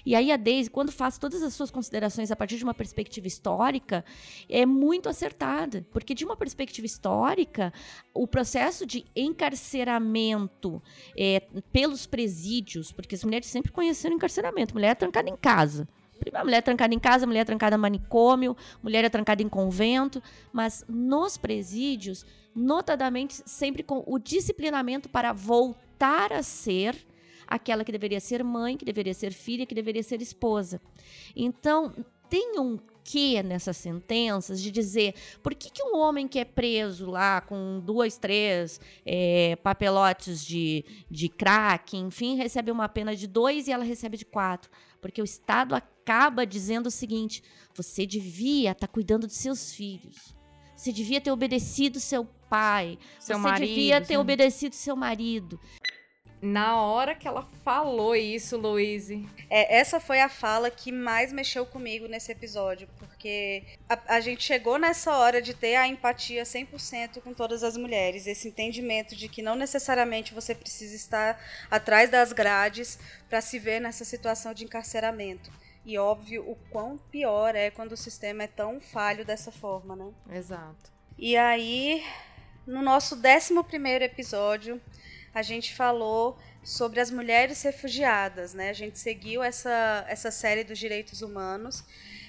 E aí a Daisy, quando faz todas as suas considerações a partir de uma perspectiva histórica, é muito acertada, porque de uma perspectiva histórica, o processo de encarceramento é, pelos presídios, porque as mulheres sempre conheceram encarceramento, mulher é trancada em casa. Mulher trancada em casa, mulher trancada em manicômio, mulher é trancada em convento, mas nos presídios, notadamente sempre com o disciplinamento para voltar a ser aquela que deveria ser mãe, que deveria ser filha, que deveria ser esposa. Então, tem um que nessas sentenças de dizer por que, que um homem que é preso lá com dois, três é, papelotes de, de crack, enfim, recebe uma pena de dois e ela recebe de quatro. Porque o Estado acaba dizendo o seguinte: você devia estar tá cuidando de seus filhos. Você devia ter obedecido seu pai. Seu você marido, devia ter sim. obedecido seu marido. Na hora que ela falou isso, Louise, É, essa foi a fala que mais mexeu comigo nesse episódio, porque a, a gente chegou nessa hora de ter a empatia 100% com todas as mulheres, esse entendimento de que não necessariamente você precisa estar atrás das grades para se ver nessa situação de encarceramento. E óbvio o quão pior é quando o sistema é tão falho dessa forma, né? exato. E aí, no nosso 11 primeiro episódio, a gente falou sobre as mulheres refugiadas, né? A gente seguiu essa, essa série dos direitos humanos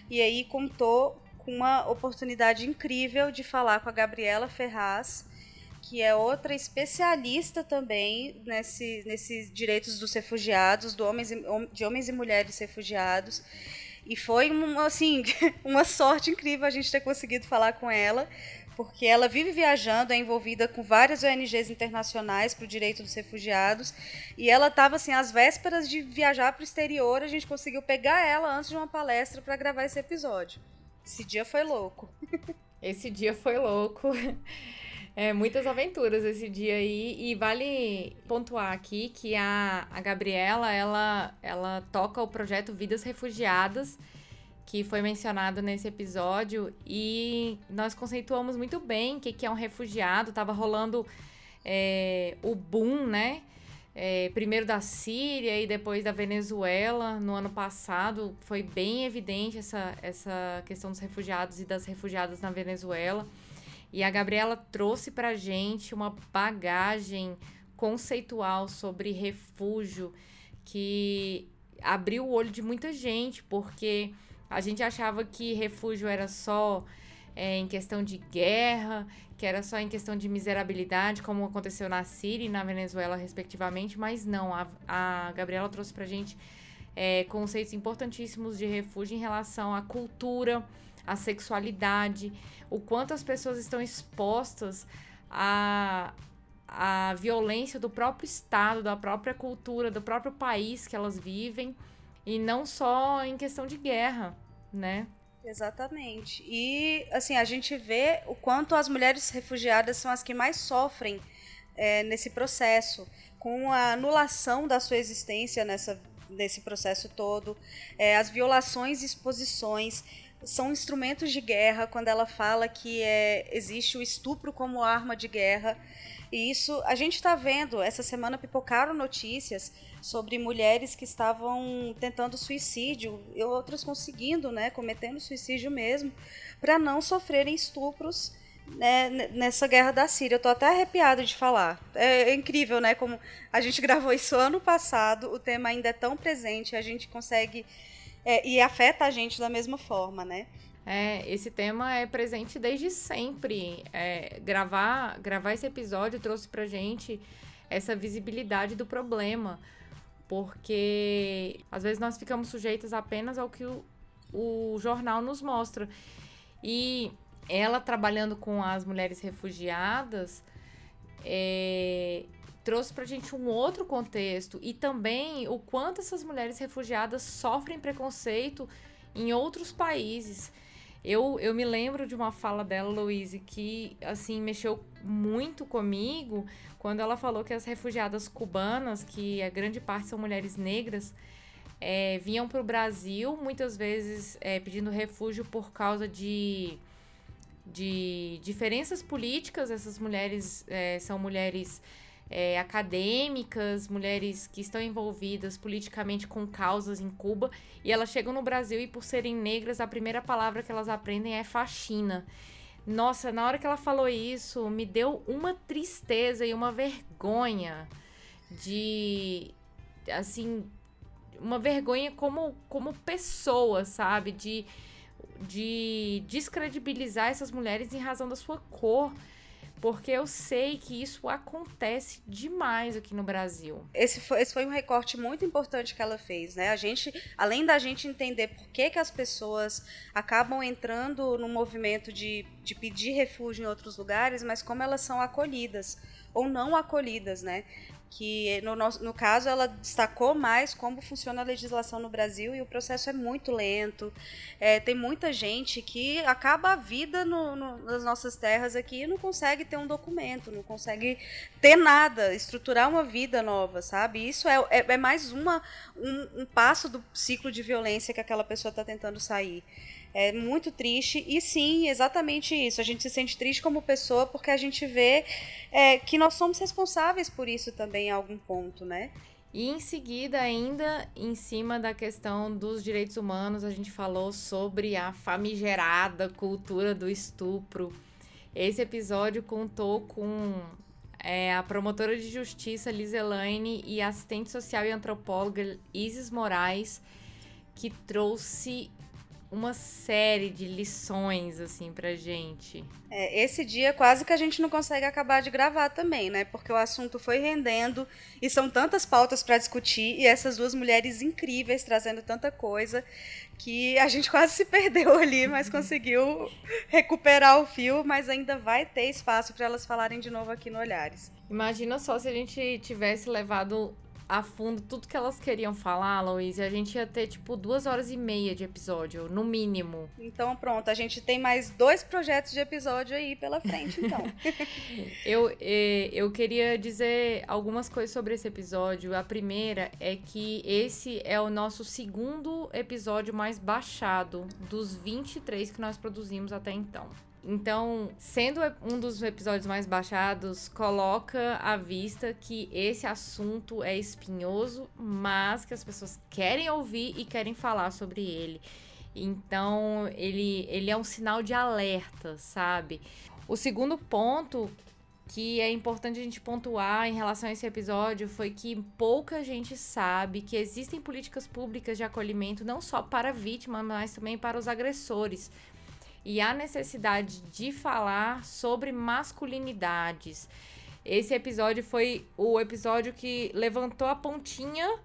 e aí contou com uma oportunidade incrível de falar com a Gabriela Ferraz, que é outra especialista também nesse, nesses direitos dos refugiados, do homens e- de homens e mulheres refugiados. E foi um, assim, uma sorte incrível a gente ter conseguido falar com ela, porque ela vive viajando, é envolvida com várias ONGs internacionais para o direito dos refugiados, e ela estava assim às vésperas de viajar para o exterior, a gente conseguiu pegar ela antes de uma palestra para gravar esse episódio. Esse dia foi louco. Esse dia foi louco. É, muitas aventuras esse dia aí. E vale pontuar aqui que a, a Gabriela, ela, ela toca o projeto Vidas Refugiadas, que foi mencionado nesse episódio. E nós conceituamos muito bem o que, que é um refugiado. Tava rolando é, o boom, né? É, primeiro da Síria e depois da Venezuela no ano passado. Foi bem evidente essa, essa questão dos refugiados e das refugiadas na Venezuela. E a Gabriela trouxe pra gente uma bagagem conceitual sobre refúgio que abriu o olho de muita gente, porque a gente achava que refúgio era só é, em questão de guerra, que era só em questão de miserabilidade, como aconteceu na Síria e na Venezuela, respectivamente, mas não. A, a Gabriela trouxe pra gente é, conceitos importantíssimos de refúgio em relação à cultura, a sexualidade, o quanto as pessoas estão expostas à, à violência do próprio Estado, da própria cultura, do próprio país que elas vivem, e não só em questão de guerra, né? Exatamente. E assim, a gente vê o quanto as mulheres refugiadas são as que mais sofrem é, nesse processo, com a anulação da sua existência nessa, nesse processo todo, é, as violações e exposições são instrumentos de guerra quando ela fala que é, existe o estupro como arma de guerra. E isso a gente está vendo. Essa semana pipocaram notícias sobre mulheres que estavam tentando suicídio e outras conseguindo, né, cometendo suicídio mesmo, para não sofrerem estupros né, nessa guerra da Síria. Eu tô até arrepiada de falar. É, é, incrível, né? Como a gente gravou isso ano passado, o tema ainda é tão presente, a gente consegue. É, e afeta a gente da mesma forma, né? É, esse tema é presente desde sempre. É, gravar, gravar esse episódio trouxe pra gente essa visibilidade do problema. Porque às vezes nós ficamos sujeitos apenas ao que o, o jornal nos mostra. E ela trabalhando com as mulheres refugiadas é, trouxe pra gente um outro contexto e também o quanto essas mulheres refugiadas sofrem preconceito em outros países. Eu, eu me lembro de uma fala dela, Louise, que assim mexeu muito comigo quando ela falou que as refugiadas cubanas, que a grande parte são mulheres negras, é, vinham para o Brasil muitas vezes é, pedindo refúgio por causa de de diferenças políticas. Essas mulheres é, são mulheres é, acadêmicas, mulheres que estão envolvidas politicamente com causas em Cuba. E elas chegam no Brasil e, por serem negras, a primeira palavra que elas aprendem é faxina. Nossa, na hora que ela falou isso, me deu uma tristeza e uma vergonha de. Assim. Uma vergonha como, como pessoa, sabe? De de descredibilizar essas mulheres em razão da sua cor. Porque eu sei que isso acontece demais aqui no Brasil. Esse foi, esse foi um recorte muito importante que ela fez, né? A gente, além da gente entender por que, que as pessoas acabam entrando no movimento de, de pedir refúgio em outros lugares, mas como elas são acolhidas ou não acolhidas, né? Que no, nosso, no caso ela destacou mais como funciona a legislação no Brasil e o processo é muito lento. É, tem muita gente que acaba a vida no, no, nas nossas terras aqui e não consegue ter um documento, não consegue ter nada, estruturar uma vida nova, sabe? Isso é, é, é mais uma, um, um passo do ciclo de violência que aquela pessoa está tentando sair. É muito triste. E sim, exatamente isso. A gente se sente triste como pessoa porque a gente vê é, que nós somos responsáveis por isso também em algum ponto, né? E em seguida, ainda em cima da questão dos direitos humanos, a gente falou sobre a famigerada cultura do estupro. Esse episódio contou com é, a promotora de justiça Liz Elaine e a assistente social e antropóloga Isis Moraes, que trouxe uma série de lições, assim, pra gente. É, esse dia quase que a gente não consegue acabar de gravar também, né? Porque o assunto foi rendendo e são tantas pautas para discutir e essas duas mulheres incríveis trazendo tanta coisa que a gente quase se perdeu ali, mas conseguiu recuperar o fio, mas ainda vai ter espaço para elas falarem de novo aqui no Olhares. Imagina só se a gente tivesse levado a fundo tudo que elas queriam falar, Luiz, a gente ia ter, tipo, duas horas e meia de episódio, no mínimo. Então, pronto, a gente tem mais dois projetos de episódio aí pela frente, então. eu, eh, eu queria dizer algumas coisas sobre esse episódio. A primeira é que esse é o nosso segundo episódio mais baixado dos 23 que nós produzimos até então. Então, sendo um dos episódios mais baixados, coloca à vista que esse assunto é espinhoso, mas que as pessoas querem ouvir e querem falar sobre ele. Então, ele, ele é um sinal de alerta, sabe? O segundo ponto que é importante a gente pontuar em relação a esse episódio foi que pouca gente sabe que existem políticas públicas de acolhimento não só para a vítima, mas também para os agressores e a necessidade de falar sobre masculinidades. Esse episódio foi o episódio que levantou a pontinha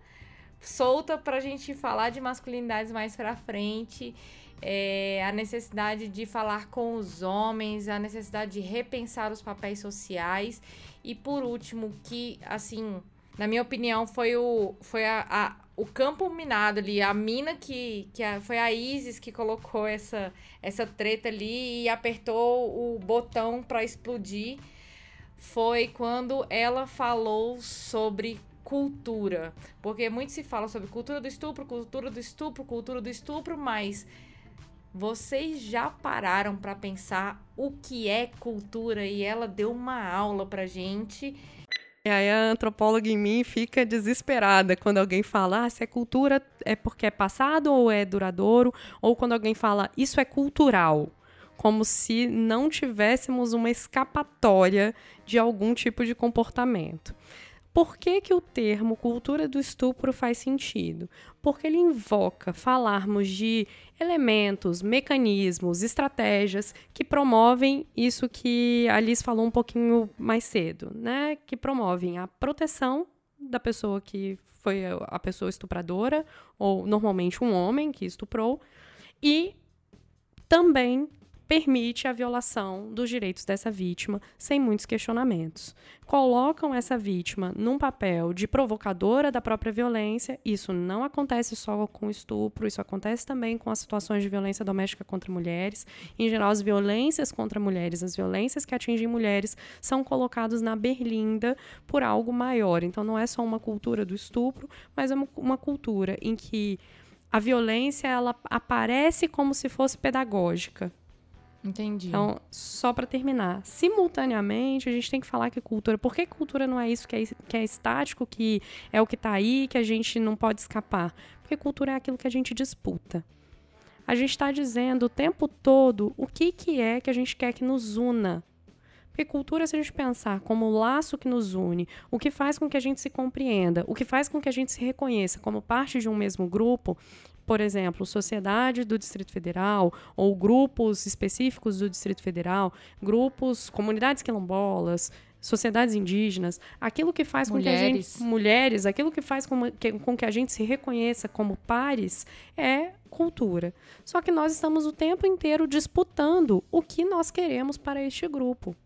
solta pra gente falar de masculinidades mais pra frente. é, a necessidade de falar com os homens, a necessidade de repensar os papéis sociais e por último que assim, na minha opinião, foi o foi a, a o campo minado ali, a mina que, que a, foi a Isis que colocou essa essa treta ali e apertou o botão para explodir foi quando ela falou sobre cultura. Porque muito se fala sobre cultura do estupro, cultura do estupro, cultura do estupro, mas vocês já pararam para pensar o que é cultura e ela deu uma aula pra gente. E aí a antropóloga em mim fica desesperada quando alguém fala, ah, se é cultura é porque é passado ou é duradouro, ou quando alguém fala, isso é cultural como se não tivéssemos uma escapatória de algum tipo de comportamento. Por que, que o termo cultura do estupro faz sentido? Porque ele invoca falarmos de elementos, mecanismos, estratégias que promovem isso que a Alice falou um pouquinho mais cedo, né? Que promovem a proteção da pessoa que foi a pessoa estupradora, ou normalmente um homem que estuprou, e também permite a violação dos direitos dessa vítima sem muitos questionamentos. Colocam essa vítima num papel de provocadora da própria violência. Isso não acontece só com estupro, isso acontece também com as situações de violência doméstica contra mulheres. Em geral, as violências contra mulheres, as violências que atingem mulheres, são colocados na berlinda por algo maior. Então, não é só uma cultura do estupro, mas é uma cultura em que a violência ela aparece como se fosse pedagógica. Entendi. Então, só para terminar, simultaneamente a gente tem que falar que cultura. Por que cultura não é isso que é, que é estático, que é o que está aí, que a gente não pode escapar? Porque cultura é aquilo que a gente disputa. A gente está dizendo o tempo todo o que, que é que a gente quer que nos una. Porque cultura, se a gente pensar como o laço que nos une, o que faz com que a gente se compreenda, o que faz com que a gente se reconheça como parte de um mesmo grupo, por exemplo, sociedade do Distrito Federal ou grupos específicos do Distrito Federal, grupos, comunidades quilombolas, sociedades indígenas, aquilo que faz mulheres. com que a gente mulheres, aquilo que faz com que, com que a gente se reconheça como pares é cultura. Só que nós estamos o tempo inteiro disputando o que nós queremos para este grupo.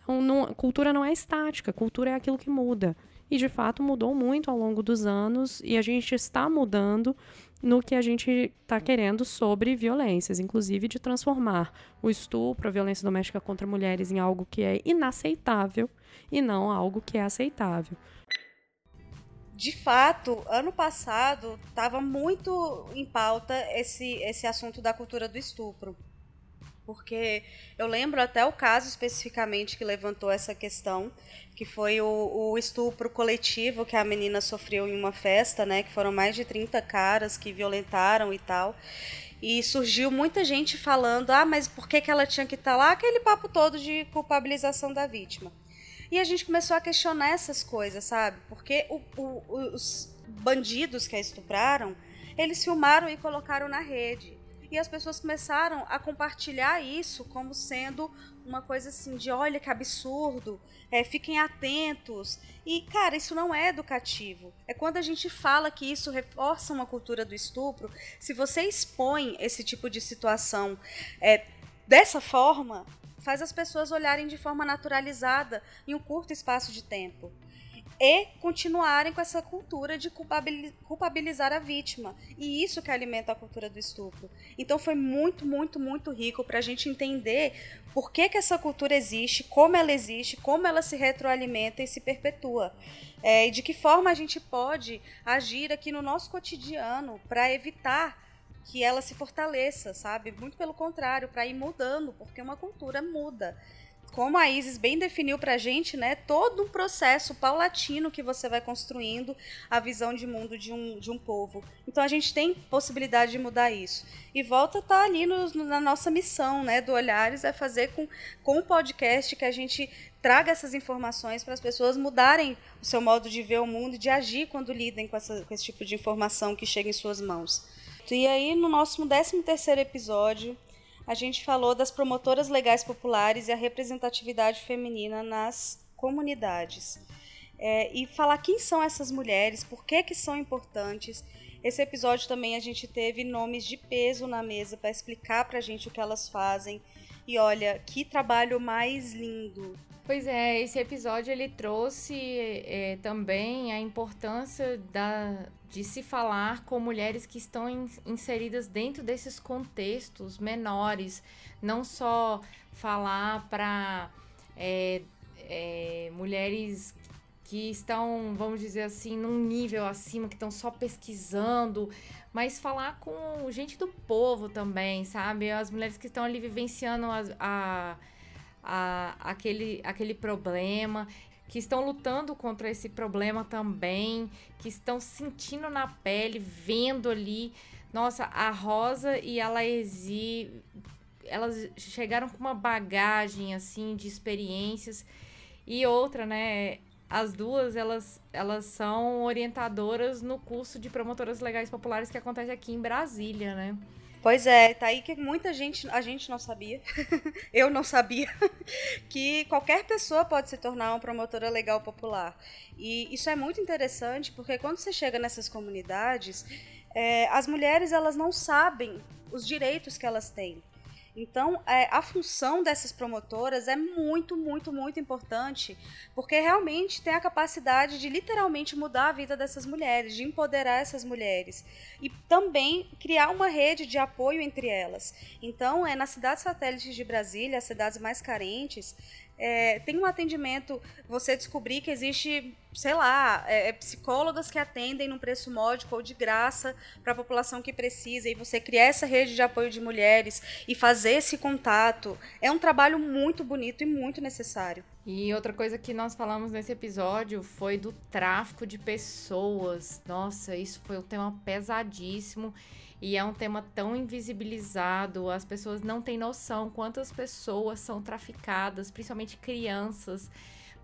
Então, não, cultura não é estática, cultura é aquilo que muda. E de fato mudou muito ao longo dos anos e a gente está mudando no que a gente está querendo sobre violências, inclusive de transformar o estupro, a violência doméstica contra mulheres em algo que é inaceitável e não algo que é aceitável. De fato, ano passado estava muito em pauta esse, esse assunto da cultura do estupro. Porque eu lembro até o caso especificamente que levantou essa questão, que foi o, o, estupro coletivo que a menina sofreu em uma festa, né? Que foram mais de 30 caras que violentaram e tal. E surgiu muita gente falando, ah, mas por que, que ela tinha que estar tá lá? Aquele papo todo de culpabilização da vítima. E a gente começou a questionar essas coisas, sabe? Porque o, o, os bandidos que a estupraram, eles filmaram e colocaram na rede e as pessoas começaram a compartilhar isso como sendo uma coisa assim de olha que absurdo, é, fiquem atentos. E, cara, isso não é educativo. É quando a gente fala que isso reforça uma cultura do estupro. Se você expõe esse tipo de situação é, dessa forma, faz as pessoas olharem de forma naturalizada em um curto espaço de tempo e continuarem com essa cultura de culpabilizar a vítima. E isso que alimenta a cultura do estupro. Então foi muito, muito, muito rico para a gente entender por que, que essa cultura existe, como ela existe, como ela se retroalimenta e se perpetua. É, e de que forma a gente pode agir aqui no nosso cotidiano para evitar que ela se fortaleça, sabe? Muito pelo contrário, para ir mudando, porque uma cultura muda como a Isis bem definiu para a gente, né, todo um processo paulatino que você vai construindo a visão de mundo de um, de um povo. Então a gente tem possibilidade de mudar isso. E volta tá ali no, na nossa missão, né, do Olhares, é fazer com, com o podcast que a gente traga essas informações para as pessoas mudarem o seu modo de ver o mundo e de agir quando lidem com, essa, com esse tipo de informação que chega em suas mãos. E aí, no nosso 13 terceiro episódio, a gente falou das promotoras legais populares e a representatividade feminina nas comunidades. É, e falar quem são essas mulheres, por que, que são importantes. Esse episódio também a gente teve nomes de peso na mesa para explicar pra gente o que elas fazem. E olha, que trabalho mais lindo. Pois é, esse episódio ele trouxe é, também a importância da, de se falar com mulheres que estão in- inseridas dentro desses contextos menores, não só falar para mulheres que estão, vamos dizer assim, num nível acima, que estão só pesquisando, mas falar com gente do povo também, sabe? As mulheres que estão ali vivenciando as- a, a, aquele, aquele problema, que estão lutando contra esse problema também, que estão sentindo na pele, vendo ali. Nossa, a Rosa e a Laesi, elas chegaram com uma bagagem, assim, de experiências. E outra, né? As duas, elas, elas são orientadoras no curso de promotoras legais populares que acontece aqui em Brasília, né? Pois é, tá aí que muita gente, a gente não sabia, eu não sabia, que qualquer pessoa pode se tornar uma promotora legal popular. E isso é muito interessante porque quando você chega nessas comunidades, é, as mulheres elas não sabem os direitos que elas têm. Então, é, a função dessas promotoras é muito, muito, muito importante, porque realmente tem a capacidade de literalmente mudar a vida dessas mulheres, de empoderar essas mulheres e também criar uma rede de apoio entre elas. Então, é nas cidades satélites de Brasília, as cidades mais carentes, é, tem um atendimento, você descobrir que existe, sei lá, é, é, psicólogas que atendem num preço módico ou de graça para a população que precisa, e você criar essa rede de apoio de mulheres e fazer esse contato, é um trabalho muito bonito e muito necessário. E outra coisa que nós falamos nesse episódio foi do tráfico de pessoas. Nossa, isso foi um tema pesadíssimo e é um tema tão invisibilizado. As pessoas não têm noção quantas pessoas são traficadas, principalmente crianças,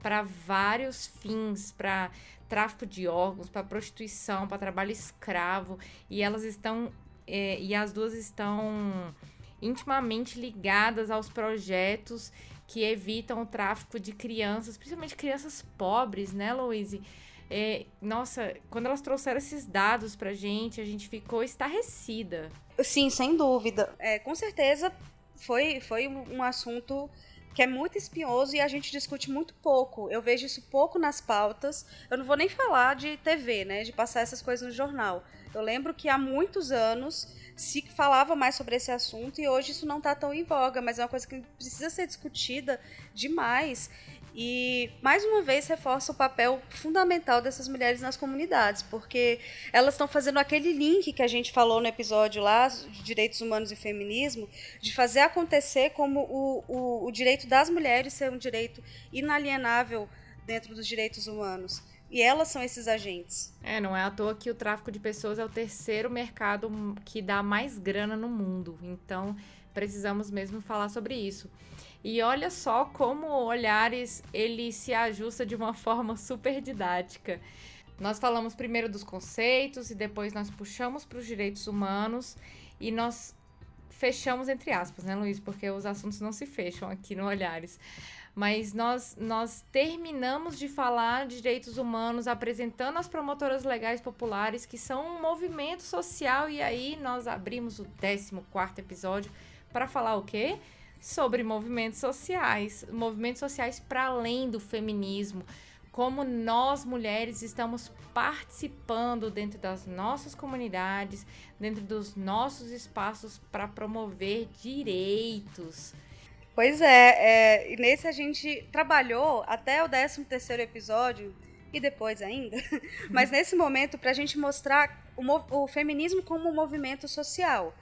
para vários fins, para tráfico de órgãos, para prostituição, para trabalho escravo. E elas estão é, e as duas estão intimamente ligadas aos projetos que evitam o tráfico de crianças, principalmente crianças pobres, né, Louise? É, nossa, quando elas trouxeram esses dados pra gente, a gente ficou estarrecida. Sim, sem dúvida. É, com certeza foi, foi um assunto que é muito espinhoso e a gente discute muito pouco. Eu vejo isso pouco nas pautas. Eu não vou nem falar de TV, né, de passar essas coisas no jornal. Eu lembro que há muitos anos se falava mais sobre esse assunto e hoje isso não está tão em voga, mas é uma coisa que precisa ser discutida demais. E mais uma vez reforça o papel fundamental dessas mulheres nas comunidades, porque elas estão fazendo aquele link que a gente falou no episódio lá de direitos humanos e feminismo, de fazer acontecer como o, o, o direito das mulheres ser um direito inalienável dentro dos direitos humanos. E elas são esses agentes. É, não é à toa que o tráfico de pessoas é o terceiro mercado que dá mais grana no mundo. Então, precisamos mesmo falar sobre isso. E olha só como o Olhares ele se ajusta de uma forma super didática. Nós falamos primeiro dos conceitos e depois nós puxamos para os direitos humanos e nós fechamos entre aspas, né, Luiz? Porque os assuntos não se fecham aqui no Olhares. Mas nós, nós terminamos de falar de direitos humanos apresentando as promotoras legais populares, que são um movimento social, e aí nós abrimos o 14 episódio para falar o quê? Sobre movimentos sociais, movimentos sociais para além do feminismo, como nós mulheres estamos participando dentro das nossas comunidades, dentro dos nossos espaços para promover direitos. Pois é, é, e nesse a gente trabalhou até o 13 terceiro episódio, e depois ainda, mas nesse momento para a gente mostrar o, o feminismo como um movimento social,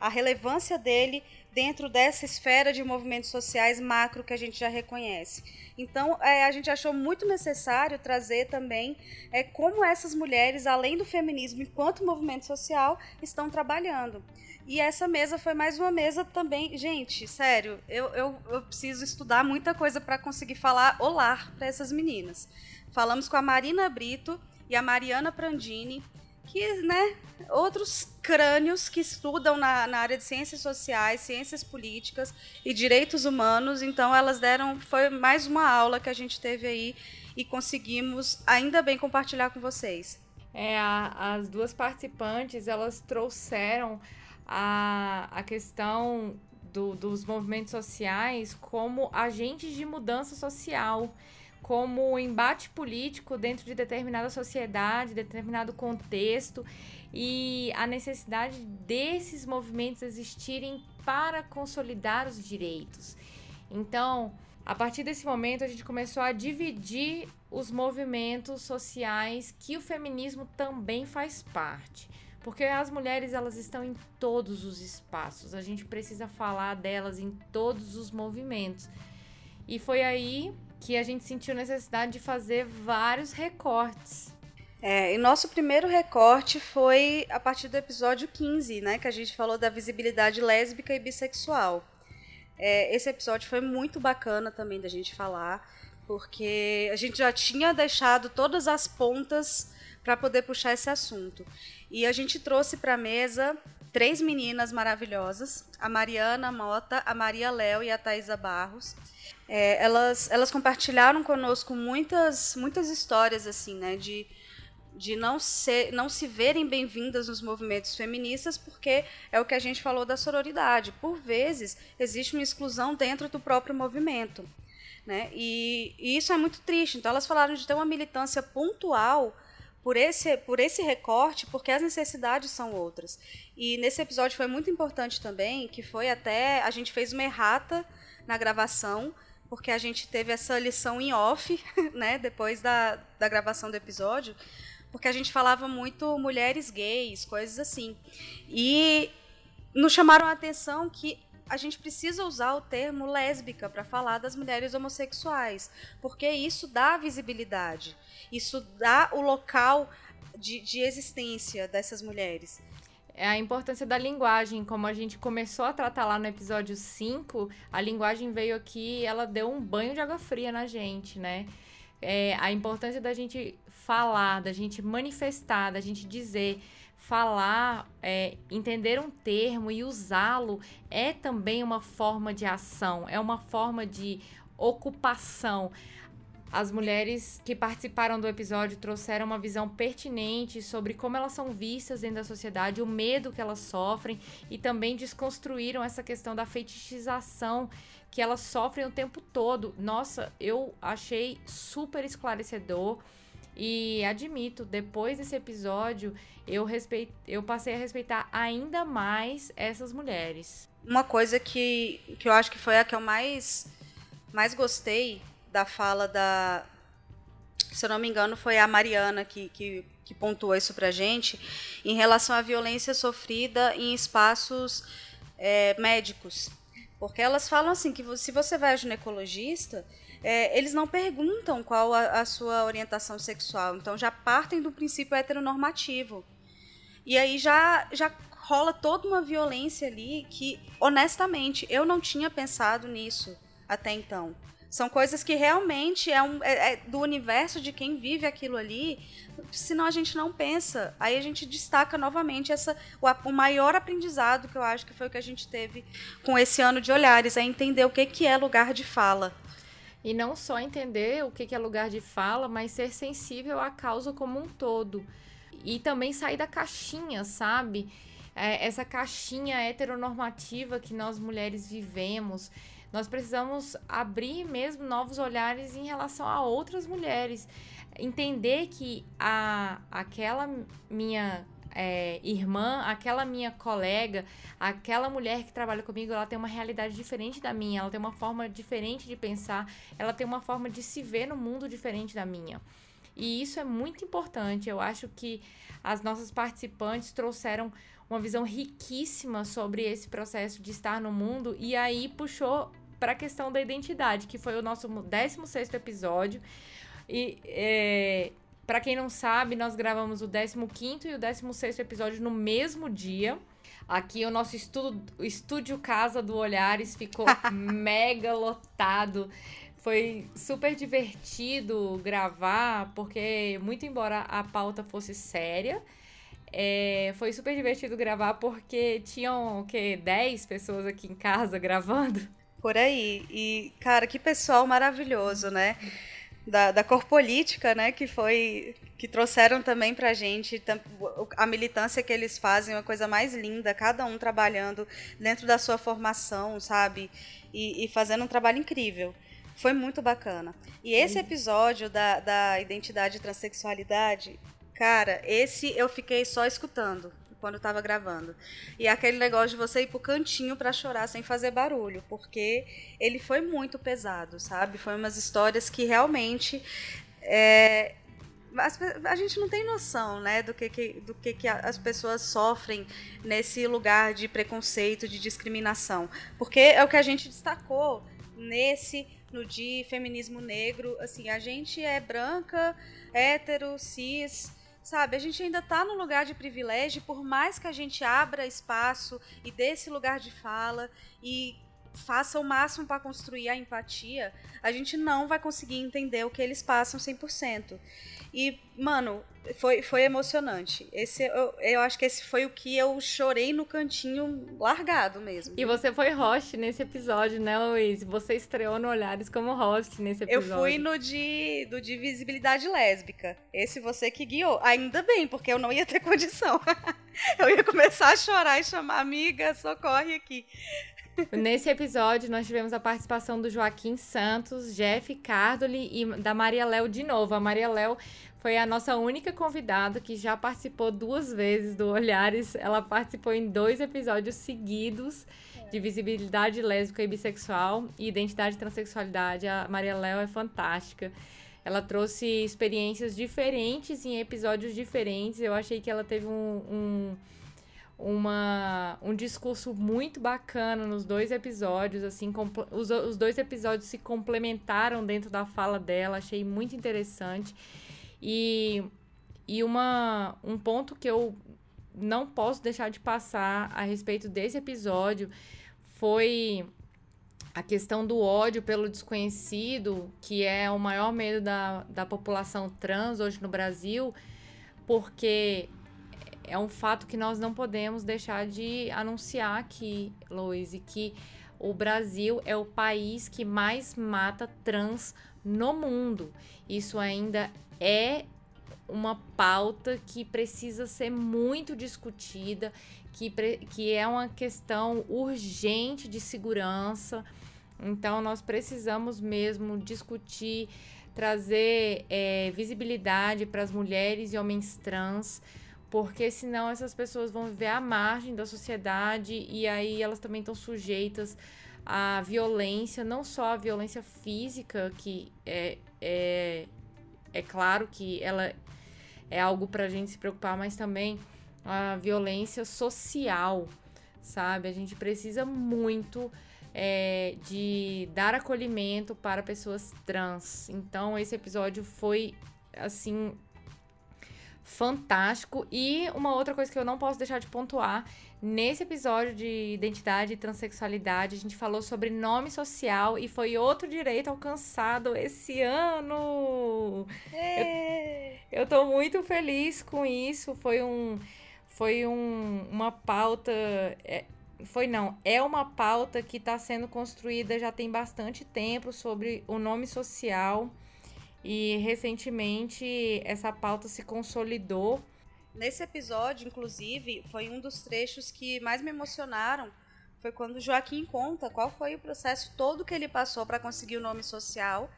a relevância dele dentro dessa esfera de movimentos sociais macro que a gente já reconhece. Então, é, a gente achou muito necessário trazer também é, como essas mulheres, além do feminismo enquanto movimento social, estão trabalhando. E essa mesa foi mais uma mesa também. Gente, sério, eu, eu, eu preciso estudar muita coisa para conseguir falar olá para essas meninas. Falamos com a Marina Brito e a Mariana Prandini, que, né, outros crânios que estudam na, na área de ciências sociais, ciências políticas e direitos humanos. Então, elas deram. Foi mais uma aula que a gente teve aí e conseguimos, ainda bem, compartilhar com vocês. É, a- as duas participantes, elas trouxeram a, a questão do- dos movimentos sociais como agentes de mudança social, como embate político dentro de determinada sociedade, determinado contexto, e a necessidade desses movimentos existirem para consolidar os direitos. Então, a partir desse momento, a gente começou a dividir os movimentos sociais que o feminismo também faz parte. Porque as mulheres, elas estão em todos os espaços. A gente precisa falar delas em todos os movimentos. E foi aí que a gente sentiu necessidade de fazer vários recortes. É, e nosso primeiro recorte foi a partir do episódio 15, né? Que a gente falou da visibilidade lésbica e bissexual. É, esse episódio foi muito bacana também da gente falar, porque a gente já tinha deixado todas as pontas para poder puxar esse assunto. E a gente trouxe para a mesa três meninas maravilhosas, a Mariana Mota, a Maria Léo e a Thaisa Barros. É, elas, elas compartilharam conosco muitas, muitas histórias assim, né, de de não, ser, não se verem bem-vindas nos movimentos feministas, porque é o que a gente falou da sororidade. Por vezes, existe uma exclusão dentro do próprio movimento. Né? E, e isso é muito triste. Então, elas falaram de ter uma militância pontual por esse, por esse recorte, porque as necessidades são outras. E nesse episódio foi muito importante também, que foi até. A gente fez uma errata na gravação, porque a gente teve essa lição em off, né, depois da, da gravação do episódio, porque a gente falava muito mulheres gays, coisas assim. E nos chamaram a atenção que a gente precisa usar o termo lésbica para falar das mulheres homossexuais, porque isso dá visibilidade, isso dá o local de, de existência dessas mulheres. É a importância da linguagem, como a gente começou a tratar lá no episódio 5, a linguagem veio aqui e ela deu um banho de água fria na gente, né? É, a importância da gente falar, da gente manifestar, da gente dizer, falar, é, entender um termo e usá-lo é também uma forma de ação, é uma forma de ocupação. As mulheres que participaram do episódio trouxeram uma visão pertinente sobre como elas são vistas dentro da sociedade, o medo que elas sofrem e também desconstruíram essa questão da fetichização que elas sofrem o tempo todo. Nossa, eu achei super esclarecedor. E admito, depois desse episódio, eu, eu passei a respeitar ainda mais essas mulheres. Uma coisa que, que eu acho que foi a que eu mais, mais gostei da fala da. Se eu não me engano, foi a Mariana que, que, que pontuou isso pra gente, em relação à violência sofrida em espaços é, médicos. Porque elas falam assim que se você vai ao ginecologista, é, eles não perguntam qual a, a sua orientação sexual. Então já partem do princípio heteronormativo. E aí já, já rola toda uma violência ali que, honestamente, eu não tinha pensado nisso até então. São coisas que realmente é, um, é- é do universo de quem vive aquilo ali, senão a gente não pensa. Aí a gente destaca novamente essa, o, o maior aprendizado que eu acho que foi o que a gente teve com esse ano de olhares, é entender o que, que é lugar de fala. E não só entender o que é lugar de fala, mas ser sensível à causa como um todo. E também sair da caixinha, sabe? É, essa caixinha heteronormativa que nós mulheres vivemos. Nós precisamos abrir mesmo novos olhares em relação a outras mulheres. Entender que a, aquela minha é, irmã, aquela minha colega, aquela mulher que trabalha comigo, ela tem uma realidade diferente da minha, ela tem uma forma diferente de pensar, ela tem uma forma de se ver no mundo diferente da minha. E isso é muito importante. Eu acho que as nossas participantes trouxeram uma visão riquíssima sobre esse processo de estar no mundo e aí puxou para a questão da identidade, que foi o nosso 16º episódio. E é, para quem não sabe, nós gravamos o 15º e o 16º episódio no mesmo dia. Aqui o nosso estudo, o estúdio Casa do Olhares ficou mega lotado. Foi super divertido gravar, porque, muito embora a pauta fosse séria, é, foi super divertido gravar porque tinham, o quê, 10 pessoas aqui em casa gravando. Por aí. E, cara, que pessoal maravilhoso, né? Da, da corpolítica, né, que foi que trouxeram também pra gente tam- o- a militância que eles fazem, uma coisa mais linda, cada um trabalhando dentro da sua formação, sabe? E, e fazendo um trabalho incrível. Foi muito bacana. E esse episódio da, da identidade e transexualidade, cara, esse eu fiquei só escutando quando eu tava gravando. E aquele negócio de você ir pro cantinho pra chorar sem fazer barulho, porque ele foi muito pesado, sabe? Foi umas histórias que realmente é, as a gente não tem noção, né, do que, que- do que, que as pessoas sofrem nesse lugar de preconceito, de discriminação. Porque é o que a gente destacou nesse, no de feminismo negro, assim, a gente é branca, hétero, cis, sabe? A gente ainda tá num lugar de privilégio, por mais que a gente abra espaço e dê esse lugar de fala e faça o máximo para construir a empatia, a gente não vai conseguir entender o que eles passam 100%. E, mano, foi, foi emocionante. Esse, eu, eu acho que esse foi o que eu chorei no cantinho largado mesmo. E você foi host nesse episódio, né, Luiz? Você estreou no Olhares como host nesse Eu episódio. fui no de, do de visibilidade lésbica. Esse você que guiou. Ainda bem, porque eu não ia ter condição. eu ia começar a chorar e chamar amiga, socorre aqui. Nesse episódio, nós tivemos a participação do Joaquim Santos, Jeff Cardoli e da Maria Léo de novo. A Maria Léo foi a nossa única convidada que já participou duas vezes do Olhares. Ela participou em dois episódios seguidos de visibilidade lésbica e bissexual e identidade e transexualidade. A Maria Léo é fantástica. Ela trouxe experiências diferentes em episódios diferentes. Eu achei que ela teve um- um uma, um discurso muito bacana nos dois episódios, assim, os, os dois episódios se complementaram dentro da fala dela, achei muito interessante. E, e uma, um ponto que eu não posso deixar de passar a respeito desse episódio foi a questão do ódio pelo desconhecido, que é o maior medo da, da população trans hoje no Brasil, porque é um fato que nós não podemos deixar de anunciar aqui, Loise, que o Brasil é o país que mais mata trans no mundo. Isso ainda é uma pauta que precisa ser muito discutida, que, que é uma questão urgente de segurança. Então, nós precisamos mesmo discutir, trazer eh, visibilidade para as mulheres e homens trans porque senão essas pessoas vão viver à margem da sociedade e aí elas também estão sujeitas à violência, não só à violência física, que é, é, é claro que ela é algo para a gente se preocupar, mas também a violência social, sabe? A gente precisa muito é, de dar acolhimento para pessoas trans. Então, esse episódio foi, assim, fantástico. E uma outra coisa que eu não posso deixar de pontuar, nesse episódio de identidade e transexualidade, a gente falou sobre nome social e foi outro direito alcançado esse ano. Eu, eu tô muito feliz com isso. Foi um foi um, uma pauta é, foi não, é uma pauta que está sendo construída já tem bastante tempo sobre o nome social. E recentemente essa pauta se consolidou. Nesse episódio, inclusive, foi um dos trechos que mais me emocionaram. Foi quando Joaquim conta qual foi o processo todo que ele passou para conseguir o nome social.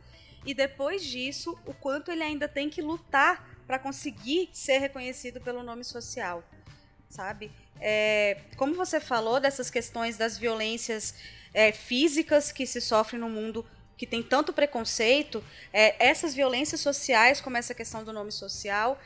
E depois disso, o quanto ele ainda tem que lutar para conseguir ser reconhecido pelo nome social. Sabe? É, como você falou dessas questões das violências é, físicas que se sofrem no mundo que tem tanto preconceito, é, essas violências sociais, como essa questão do nome social,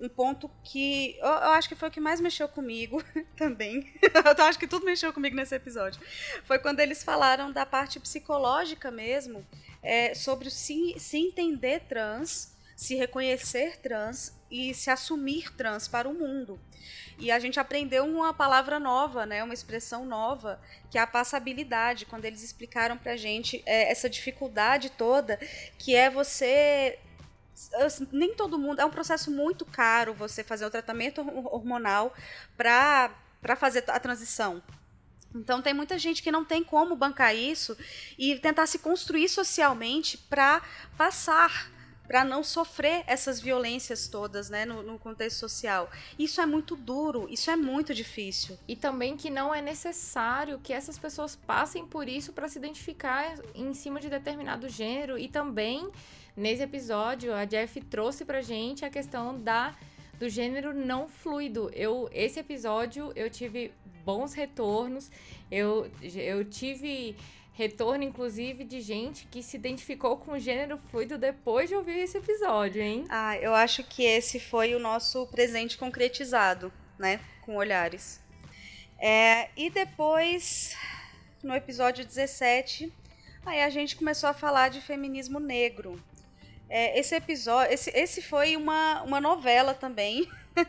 um ponto que eu, eu acho que foi o que mais mexeu comigo também. eu acho que tudo mexeu comigo nesse episódio. Foi quando eles falaram da parte psicológica mesmo, é, sobre se, se entender trans, se reconhecer trans e se assumir trans para o mundo. E a gente aprendeu uma palavra nova, né, uma expressão nova, que é a passabilidade, quando eles explicaram pra gente é, essa dificuldade toda, que é você assim, nem todo mundo. É um processo muito caro você fazer o tratamento hor- hormonal para fazer a transição. Então tem muita gente que não tem como bancar isso e tentar se construir socialmente para passar para não sofrer essas violências todas, né, no, no contexto social. Isso é muito duro, isso é muito difícil. E também que não é necessário que essas pessoas passem por isso para se identificar em cima de determinado gênero. E também, nesse episódio, a Jeff trouxe pra gente a questão da do gênero não fluido. Eu esse episódio eu tive bons retornos. Eu, eu tive retorno, inclusive, de gente que se identificou com o gênero fluido depois de ouvir esse episódio, hein? Ah, eu acho que esse foi o nosso presente concretizado, né? Com olhares. É, e depois, no episódio 17, aí a gente começou a falar de feminismo negro. É, esse episódio, esse, esse foi uma, uma novela também.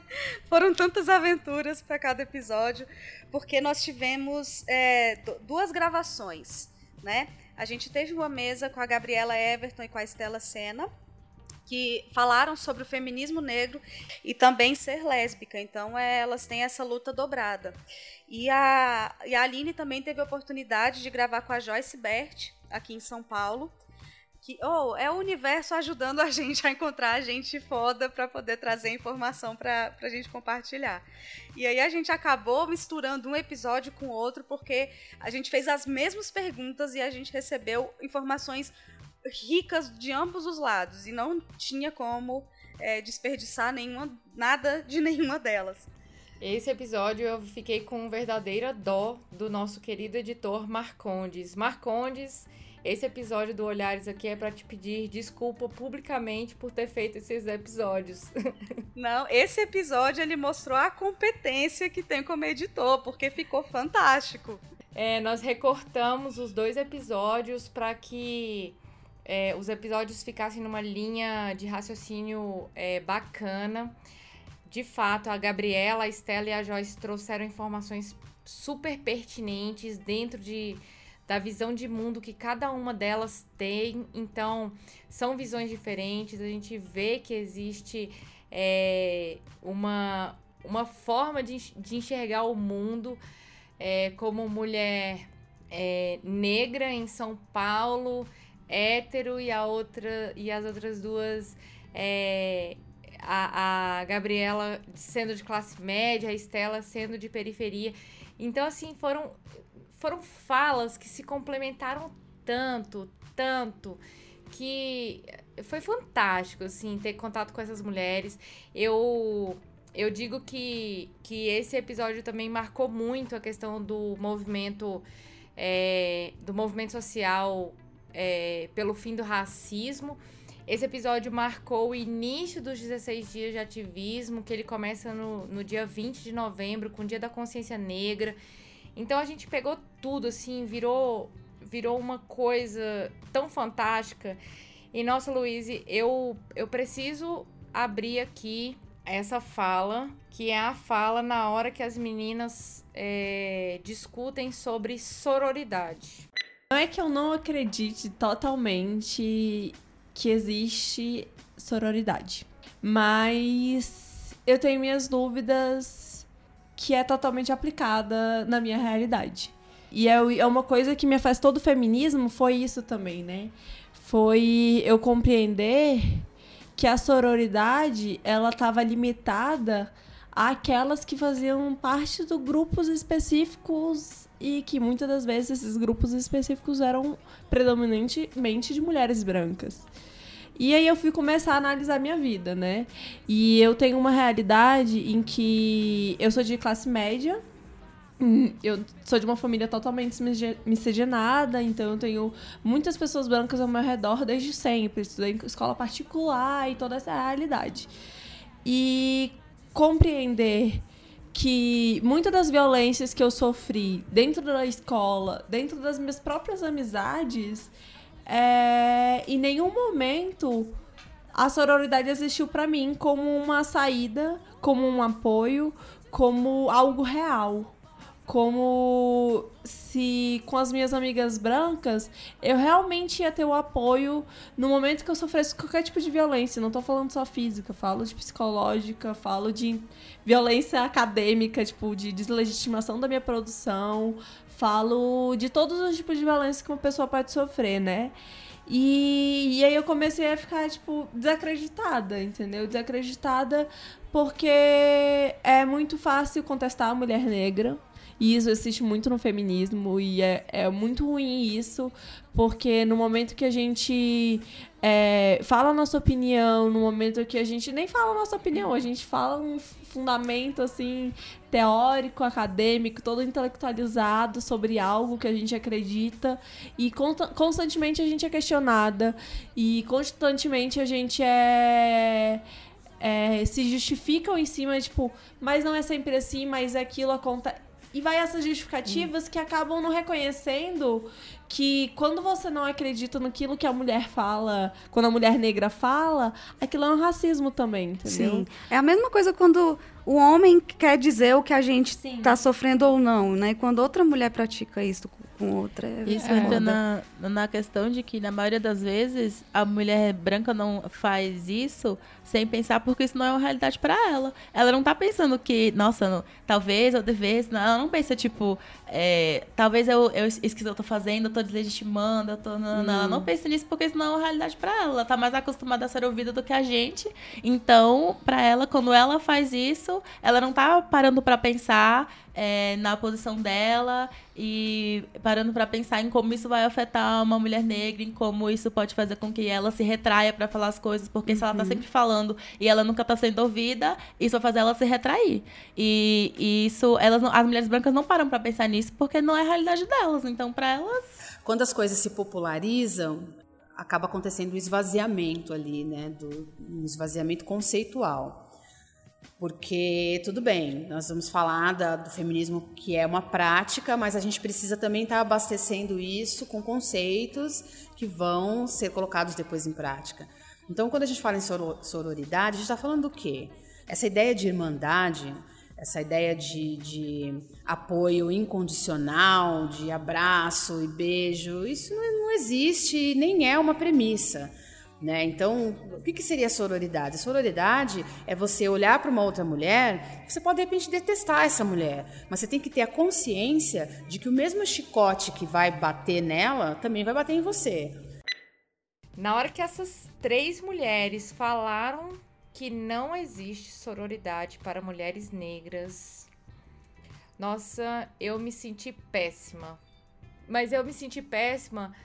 Foram tantas aventuras para cada episódio, porque nós tivemos é, du- duas gravações, né? A gente teve uma mesa com a Gabriela Everton e com a Estela Senna, que falaram sobre o feminismo negro e também ser lésbica. Então, é, elas têm essa luta dobrada. E a, e a Aline também teve a oportunidade de gravar com a Joyce Bert, aqui em São Paulo. Que, oh, é o universo ajudando a gente a encontrar a gente foda para poder trazer informação para a gente compartilhar. E aí a gente acabou misturando um episódio com outro, porque a gente fez as mesmas perguntas e a gente recebeu informações ricas de ambos os lados. E não tinha como é, desperdiçar nenhuma, nada de nenhuma delas. Esse episódio eu fiquei com verdadeira dó do nosso querido editor Marcondes. Marcondes, esse episódio do Olhares aqui é para te pedir desculpa publicamente por ter feito esses episódios. Não, esse episódio ele mostrou a competência que tem como editor, porque ficou fantástico. É, nós recortamos os dois episódios para que é, os episódios ficassem numa linha de raciocínio é, bacana. De fato, a Gabriela, a Estela e a Joyce trouxeram informações super pertinentes dentro de, da visão de mundo que cada uma delas tem. Então, são visões diferentes. A gente vê que existe é, uma, uma forma de, de enxergar o mundo é, como mulher é, negra em São Paulo, hétero, e a outra e as outras duas. é, a, a Gabriela sendo de classe média, a Estela sendo de periferia. Então, assim, foram, foram falas que se complementaram tanto, tanto, que foi fantástico, assim, ter contato com essas mulheres. Eu eu digo que, que esse episódio também marcou muito a questão do movimento é, do movimento social é, pelo fim do racismo. Esse episódio marcou o início dos 16 dias de ativismo, que ele começa no, no dia 20 de novembro, com o Dia da Consciência Negra. Então a gente pegou tudo, assim, virou, virou uma coisa tão fantástica. E, nossa, Luiz, eu, eu preciso abrir aqui essa fala, que é a fala na hora que as meninas é, discutem sobre sororidade. Não é que eu não acredite totalmente que existe sororidade, mas eu tenho minhas dúvidas que é totalmente aplicada na minha realidade. E é, é uma coisa que me faz todo o feminismo foi isso também, né? Foi eu compreender que a sororidade ela estava limitada àquelas que faziam parte de grupos específicos e que muitas das vezes esses grupos específicos eram predominantemente de mulheres brancas. E aí eu fui começar a analisar minha vida, né? E eu tenho uma realidade em que eu sou de classe média, hum, eu sou de uma família totalmente miscigenada, então eu tenho muitas pessoas brancas ao meu redor desde sempre. Estudei em escola particular e toda essa realidade. E compreender que muitas das violências que eu sofri dentro da escola, dentro das minhas próprias amizades, é, em nenhum momento a sororidade existiu pra mim como uma saída, como um apoio, como algo real. Como se com as minhas amigas brancas eu realmente ia ter o apoio no momento que eu sofresse qualquer tipo de violência. Não tô falando só física, falo de psicológica, falo de violência acadêmica, tipo, de deslegitimação da minha produção, falo de todos os tipos de violência que uma pessoa pode sofrer, né? E, e aí eu comecei a ficar, tipo, desacreditada, entendeu? Desacreditada porque é muito fácil contestar a mulher negra. E isso existe muito no feminismo e é, é muito ruim isso, porque no momento que a gente é, fala a nossa opinião, no momento que a gente nem fala a nossa opinião, a gente fala um fundamento assim teórico, acadêmico, todo intelectualizado sobre algo que a gente acredita e constantemente a gente é questionada e constantemente a gente é é, se justificam em cima, tipo, mas não é sempre assim, mas aquilo acontece. E vai essas justificativas que acabam não reconhecendo que quando você não acredita naquilo que a mulher fala, quando a mulher negra fala, aquilo é um racismo também, entendeu? Sim. É a mesma coisa quando o homem quer dizer o que a gente está sofrendo ou não, né? Quando outra mulher pratica isso com- outra. é- Isso é entra na, na questão de que, na maioria das vezes, a mulher branca não faz isso sem pensar, porque isso não é uma realidade pra ela. Ela não tá pensando que, nossa, não- talvez eu devesse. Não, ela não pensa, tipo, é, talvez eu, eu, isso que eu tô fazendo, eu tô deslegitimando, eu tô. Não, não, ela não pensa nisso porque isso não é uma realidade pra ela. Ela tá mais acostumada a ser ouvida do que a gente. Então, pra ela, quando ela faz isso, ela não tá parando pra pensar é, na posição dela e parando pra pensar em como isso vai afetar uma mulher negra, em como isso pode fazer com que ela se retraia pra falar as coisas, porque se ela tá sempre falando e ela nunca tá sendo ouvida, isso vai fazer ela se retrair. E, e isso, elas as mulheres brancas não param pra pensar nisso porque não é a realidade delas. Então, pra elas, Quando as coisas se popularizam, acaba acontecendo um esvaziamento ali, né? Do, um esvaziamento conceitual. Porque, tudo bem, nós vamos falar da- do feminismo que é uma prática, mas a gente precisa também estar abastecendo isso com conceitos que vão ser colocados depois em prática. Então, quando a gente fala em soro- sororidade, a gente está falando do quê? Essa ideia de irmandade, essa ideia de, de apoio incondicional, de abraço e beijo, isso não, não existe, nem é uma premissa. Né? Então, o que, que seria sororidade? Sororidade é você olhar para uma outra mulher, você pode de repente detestar essa mulher, mas você tem que ter a consciência de que o mesmo chicote que vai bater nela também vai bater em você. Na hora que essas três mulheres falaram que não existe sororidade para mulheres negras, nossa, eu me senti péssima. Mas eu me senti péssima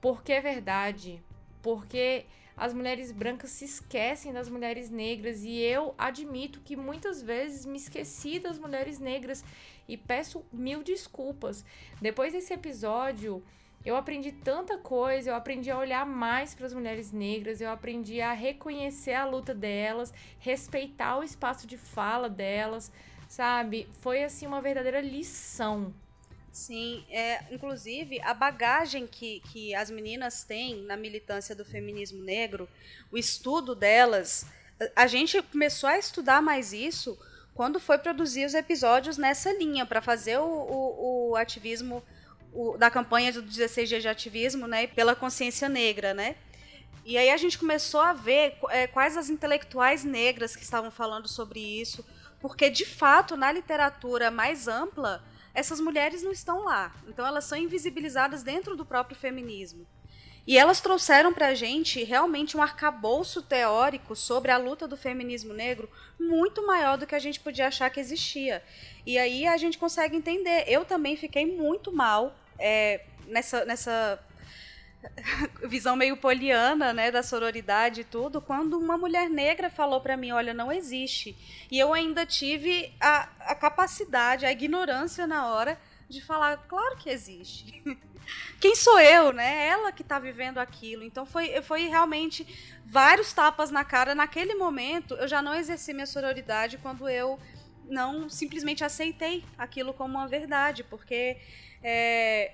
porque é verdade. Porque as mulheres brancas se esquecem das mulheres negras e eu admito que muitas vezes me esqueci das mulheres negras e peço mil desculpas. Depois desse episódio, eu aprendi tanta coisa, eu aprendi a olhar mais para as mulheres negras, eu aprendi a reconhecer a luta delas, respeitar o espaço de fala delas, sabe? Foi assim uma verdadeira lição. Sim, é, inclusive a bagagem que, que as meninas têm na militância do feminismo negro, o estudo delas, a- gente começou a estudar mais isso quando foi produzir os episódios nessa linha, para fazer o, o, o ativismo o- da campanha do 16 dias de ativismo, né, pela consciência negra, né? E aí a gente começou a ver é, quais as intelectuais negras que estavam falando sobre isso, porque de fato na literatura mais ampla essas mulheres não estão lá. Então elas são invisibilizadas dentro do próprio feminismo. E elas trouxeram para a gente realmente um arcabouço teórico sobre a luta do feminismo negro muito maior do que a gente podia achar que existia. E aí a gente consegue entender. Eu também fiquei muito mal é, nessa, nessa visão meio poliana, né, da sororidade e tudo, quando uma mulher negra falou para mim, olha, não existe. E eu ainda tive a, a capacidade, a ignorância na hora de falar, claro que existe. Quem sou eu, né? Ela que está vivendo aquilo. Então foi, foi realmente vários tapas na cara. Naquele momento, eu já não exerci minha sororidade quando eu não simplesmente aceitei aquilo como uma verdade, porque é,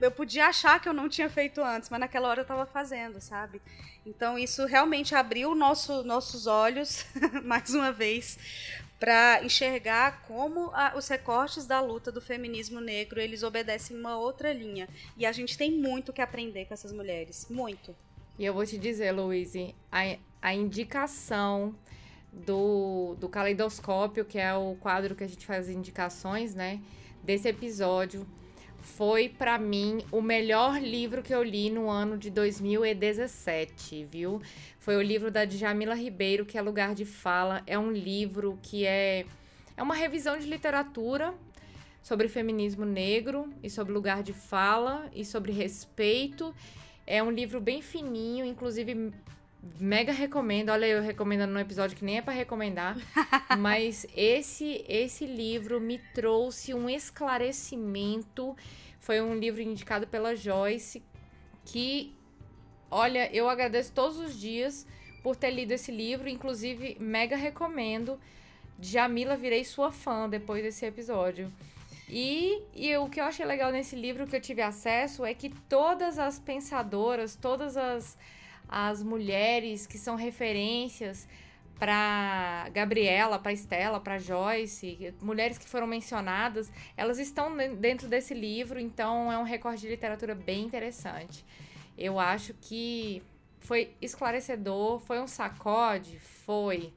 eu podia achar que eu não tinha feito antes, mas naquela hora eu estava fazendo, sabe? Então isso realmente abriu nosso, nossos olhos, mais uma vez, para enxergar como a, os recortes da luta do feminismo negro eles obedecem uma outra linha. E a gente tem muito que aprender com essas mulheres, muito. E eu vou te dizer, Luíse, a, a indicação do, do Caleidoscópio, que é o quadro que a gente faz as indicações, né? Desse episódio, foi para mim o melhor livro que eu li no ano de 2017, viu? Foi o livro da Djamila Ribeiro, que é Lugar de Fala. É um livro que é é uma revisão de literatura sobre feminismo negro e sobre lugar de fala e sobre respeito. É um livro bem fininho, inclusive mega recomendo. Olha, eu recomendando num episódio que nem é para recomendar, mas esse esse livro me trouxe um esclarecimento. Foi um livro indicado pela Joyce que olha, eu agradeço todos os dias por ter lido esse livro, inclusive mega recomendo. Jamila, virei sua fã depois desse episódio. E, e o que eu achei legal nesse livro que eu tive acesso é que todas as pensadoras, todas as, as mulheres que são referências para Gabriela, para Estela, para Joyce, mulheres que foram mencionadas, elas estão dentro desse livro, então é um recorte de literatura bem interessante. Eu acho que foi esclarecedor, foi um sacode, foi,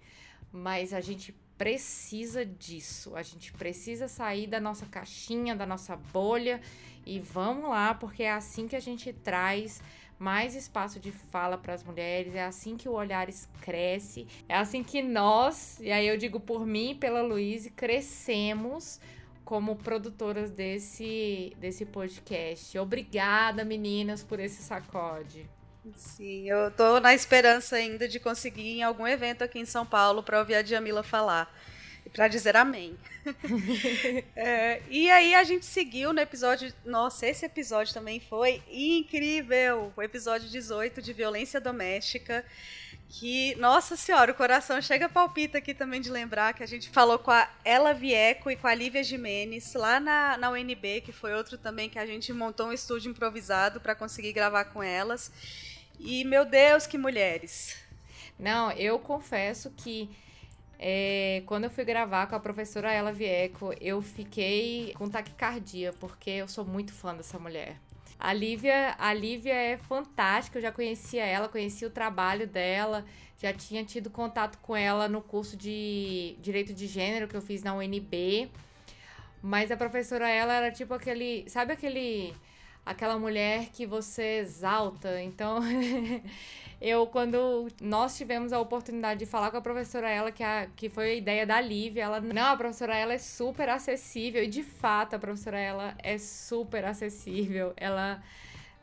mas a gente precisa disso. A gente precisa sair da nossa caixinha, da nossa bolha e vamos lá, porque é assim que a gente traz mais espaço de fala para as mulheres, é assim que o Olhares cresce, é assim que nós, e aí eu digo por mim e pela Luíse, crescemos como produtoras desse, desse podcast. Obrigada, meninas, por esse sacode. Sim, eu tô na esperança ainda de conseguir ir em algum evento aqui em São Paulo para ouvir a Djamila falar para dizer amém. é, e aí a gente seguiu no episódio. Nossa, esse episódio também foi incrível! O episódio 18 de violência doméstica. Que, nossa senhora, o coração chega palpita aqui também de lembrar que a gente falou com a Ela Vieco e com a Lívia Jimenez lá na, na UNB, que foi outro também que a gente montou um estúdio improvisado para conseguir gravar com elas. E, meu Deus, que mulheres! Não, eu confesso que é, quando eu fui gravar com a professora Ela Vieco, eu fiquei com taquicardia, porque eu sou muito fã dessa mulher. A Lívia, a Lívia é fantástica, eu já conhecia ela, conhecia o trabalho dela, já tinha tido contato com ela no curso de Direito de Gênero que eu fiz na UNB. Mas a professora, ela era tipo aquele. Sabe aquele aquela mulher que você exalta. Então, eu, quando nós tivemos a oportunidade de falar com a professora ela, que, a, que foi a ideia da Lívia, ela, não, a professora ela é super acessível, e de fato a professora ela é super acessível. Ela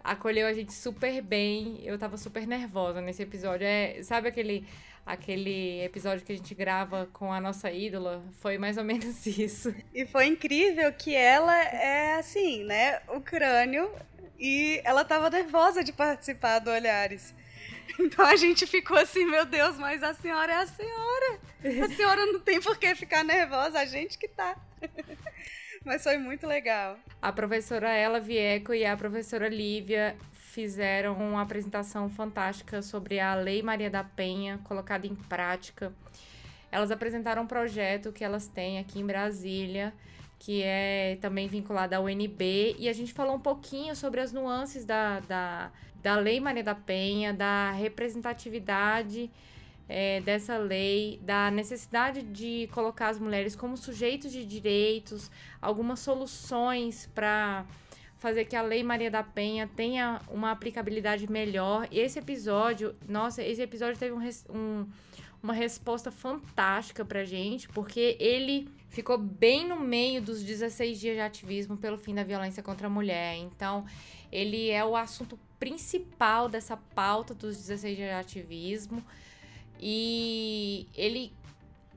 acolheu a gente super bem. Eu tava super nervosa nesse episódio. É, sabe aquele aquele episódio que a gente grava com a nossa ídola, foi mais ou menos isso. E foi incrível que ela é assim, né, o crânio e ela tava nervosa de participar do Olhares. Então a gente ficou assim, meu Deus, mas a senhora é a senhora. A senhora não tem por que ficar nervosa, a gente que tá. Mas foi muito legal. A professora Ela Vieco e a professora Lívia fizeram uma apresentação fantástica sobre a Lei Maria da Penha colocada em prática. Elas apresentaram um projeto que elas têm aqui em Brasília, que é também vinculado à UNB, e a gente falou um pouquinho sobre as nuances da, da, da Lei Maria da Penha, da representatividade é, dessa lei, da necessidade de colocar as mulheres como sujeitos de direitos, algumas soluções para fazer que a Lei Maria da Penha tenha uma aplicabilidade melhor. E esse episódio, nossa, esse episódio teve um, um, uma resposta fantástica pra gente, porque ele ficou bem no meio dos 16 dias de ativismo pelo fim da violência contra a mulher. Então, ele é o assunto principal dessa pauta dos 16 dias de ativismo. E ele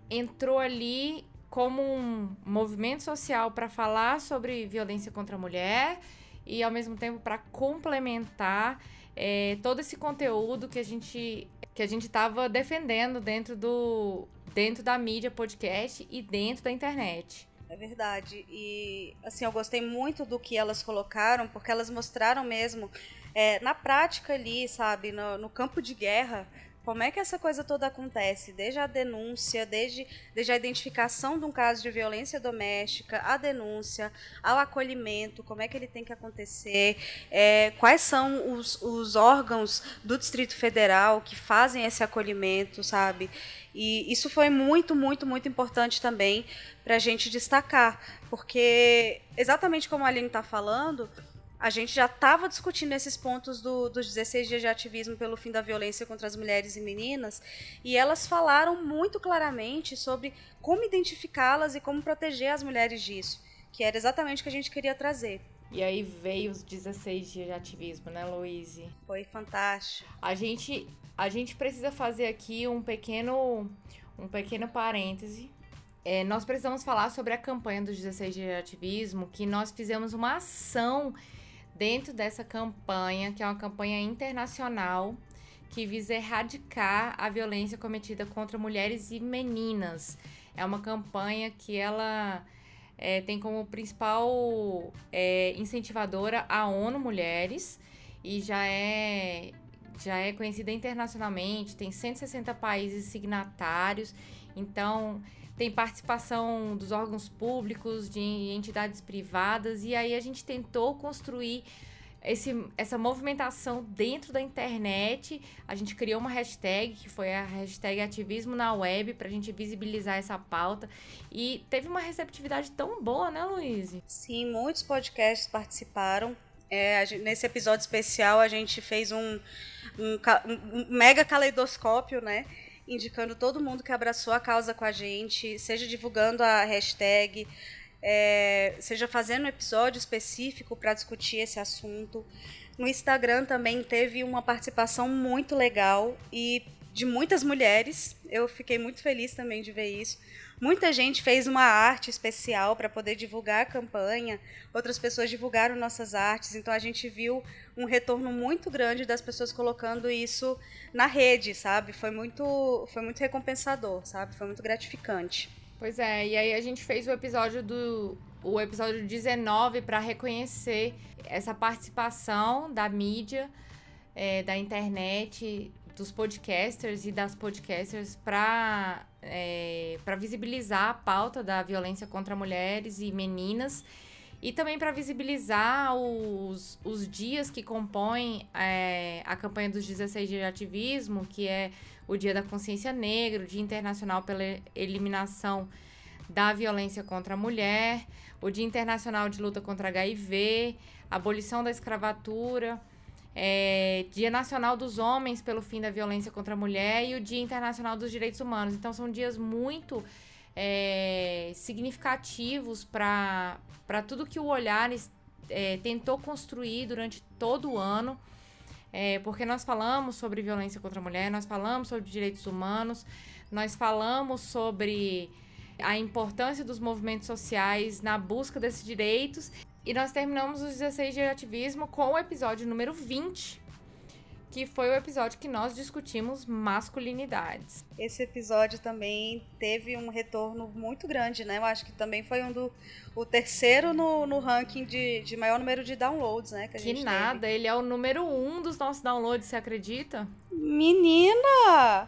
entrou ali como um movimento social para falar sobre violência contra a mulher e ao mesmo tempo para complementar é, todo esse conteúdo que a gente que a gente estava defendendo dentro do dentro da mídia podcast e dentro da internet. É verdade. E assim, eu gostei muito do que elas colocaram, porque elas mostraram mesmo é, na prática ali, sabe, no, no campo de guerra, como é que essa coisa toda acontece? Desde a denúncia, desde, desde a identificação de um caso de violência doméstica, a denúncia, ao acolhimento, como é que ele tem que acontecer, é, quais são os, os órgãos do Distrito Federal que fazem esse acolhimento, sabe? E isso foi muito, muito, muito importante também para a gente destacar, porque exatamente como a Aline está falando, a gente já estava discutindo esses pontos do, dos 16 dias de ativismo pelo fim da violência contra as mulheres e meninas, e elas falaram muito claramente sobre como identificá-las e como proteger as mulheres disso, que era exatamente o que a gente queria trazer. E aí veio os 16 dias de ativismo, né, Louise? Foi fantástico. A gente, a gente precisa fazer aqui um pequeno, um pequeno parêntese. É, nós precisamos falar sobre a campanha dos 16 dias de ativismo, que nós fizemos uma ação dentro dessa campanha, que é uma campanha internacional que visa erradicar a violência cometida contra mulheres e meninas. É uma campanha que ela é, tem como principal é, incentivadora a ONU Mulheres e já é já é conhecida internacionalmente, tem 160 países signatários, então tem participação dos órgãos públicos, de entidades privadas, e aí a gente tentou construir esse, essa movimentação dentro da internet. A gente criou uma hashtag, que foi a hashtag ativismo na web, para a gente visibilizar essa pauta. E teve uma receptividade tão boa, né, Luiz? Sim, muitos podcasts participaram. É, gente, nesse episódio especial, a gente fez um, um, um mega caleidoscópio, né? Indicando todo mundo que abraçou a causa com a gente, seja divulgando a hashtag, é, seja fazendo um episódio específico para discutir esse assunto. No Instagram também teve uma participação muito legal e de muitas mulheres. Eu fiquei muito feliz também de ver isso. Muita gente fez uma arte especial para poder divulgar a campanha, outras pessoas divulgaram nossas artes, então a gente viu um retorno muito grande das pessoas colocando isso na rede, sabe? Foi muito, foi muito recompensador, sabe? Foi muito gratificante. Pois é, e aí a gente fez o episódio do o episódio 19 para reconhecer essa participação da mídia, é, da internet, dos podcasters e das podcasters para é, para visibilizar a pauta da violência contra mulheres e meninas. E também para visibilizar os, os dias que compõem é, a campanha dos 16 dias de ativismo, que é o Dia da Consciência Negra, o Dia Internacional pela Eliminação da Violência contra a Mulher, o Dia Internacional de Luta contra HIV, abolição da escravatura, é, Dia Nacional dos Homens pelo fim da violência contra a mulher e o Dia Internacional dos Direitos Humanos. Então são dias muito é, significativos para tudo que o Olhares é, tentou construir durante todo o ano. É, porque nós falamos sobre violência contra a mulher, nós falamos sobre direitos humanos, nós falamos sobre a importância dos movimentos sociais na busca desses direitos e nós terminamos os 16 de ativismo com o episódio número 20, que foi o episódio que nós discutimos masculinidades. Esse episódio também teve um retorno muito grande, né? Eu acho que também foi um do o terceiro no, no ranking de, de maior número de downloads, né? Que, que nada, teve. ele é o número um dos nossos downloads, você acredita? Menina!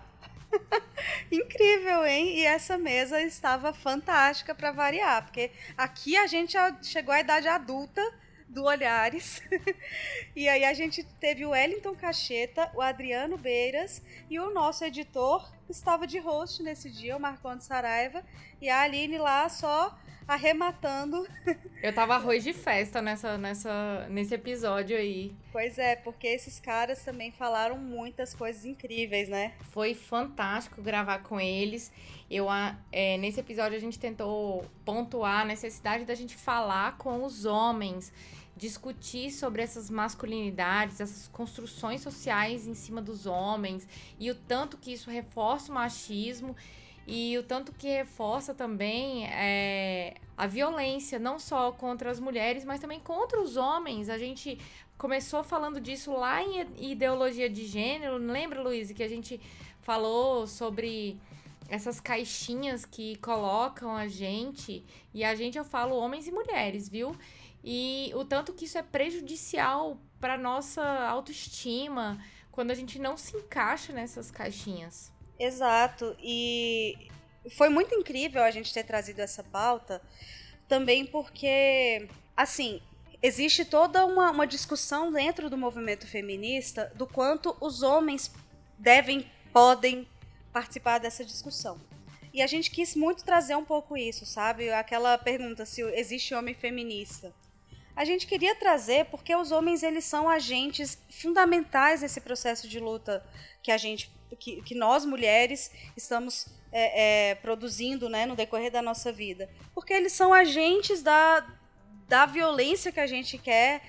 Incrível, hein? E essa mesa estava fantástica para variar, porque aqui a gente chegou à idade adulta do Olhares. e aí a gente teve o Wellington Cacheta, o Adriano Beiras e o nosso editor estava de host nesse dia, o Marcondes Saraiva, e a Aline lá só arrematando. Eu tava arroz de festa nessa, nessa, nesse episódio aí. Pois é, porque esses caras também falaram muitas coisas incríveis, né? Foi fantástico gravar com eles. Eu, é, nesse episódio a gente tentou pontuar a necessidade da gente falar com os homens, discutir sobre essas masculinidades, essas construções sociais em cima dos homens e o tanto que isso reforça o machismo e o tanto que reforça também é, a violência, não só contra as mulheres, mas também contra os homens. A gente começou falando disso lá em ideologia de gênero. Lembra, Luiz, que a gente falou sobre essas caixinhas que colocam a gente, e a gente eu falo homens e mulheres, viu? E o tanto que isso é prejudicial para nossa autoestima quando a gente não se encaixa nessas caixinhas. Exato. E foi muito incrível a gente ter trazido essa pauta, também porque, assim, existe toda uma, uma discussão dentro do movimento feminista do quanto os homens devem, podem participar dessa discussão. E a gente quis muito trazer um pouco isso, sabe? Aquela pergunta se existe homem feminista. A gente queria trazer porque os homens eles são agentes fundamentais nesse processo de luta que a gente, que, que nós mulheres estamos é, é, produzindo, né, no decorrer da nossa vida, porque eles são agentes da, da violência que a gente quer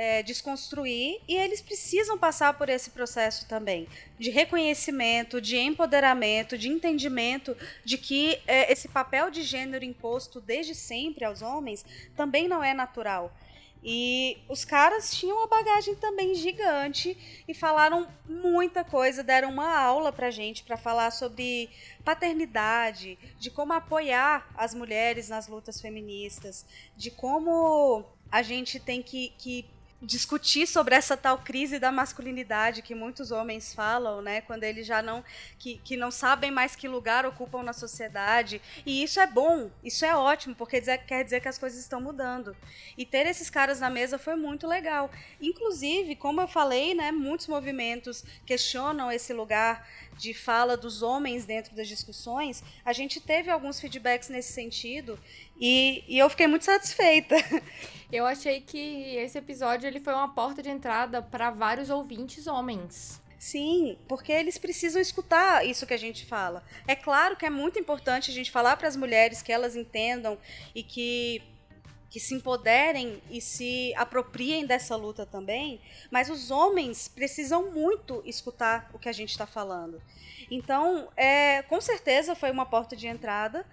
é, desconstruir e eles precisam passar por esse processo também de reconhecimento, de empoderamento, de entendimento de que é, esse papel de gênero imposto desde sempre aos homens também não é natural. E os caras tinham uma bagagem também gigante e falaram muita coisa, deram uma aula pra gente para falar sobre paternidade, de como apoiar as mulheres nas lutas feministas, de como a gente tem que, que discutir sobre essa tal crise da masculinidade que muitos homens falam, né, quando eles já não que, que não sabem mais que lugar ocupam na sociedade. E isso é bom, isso é ótimo, porque dizer, quer dizer que as coisas estão mudando. E ter esses caras na mesa foi muito legal. Inclusive, como eu falei, né, muitos movimentos questionam esse lugar de fala dos homens dentro das discussões. A gente teve alguns feedbacks nesse sentido e, e eu fiquei muito satisfeita. Eu achei que esse episódio ele foi uma porta de entrada para vários ouvintes homens. Sim, porque eles precisam escutar isso que a gente fala. É claro que é muito importante a gente falar para as mulheres que elas entendam e que que se empoderem e se apropriem dessa luta também, mas os homens precisam muito escutar o que a gente está falando. Então, é, com certeza foi uma porta de entrada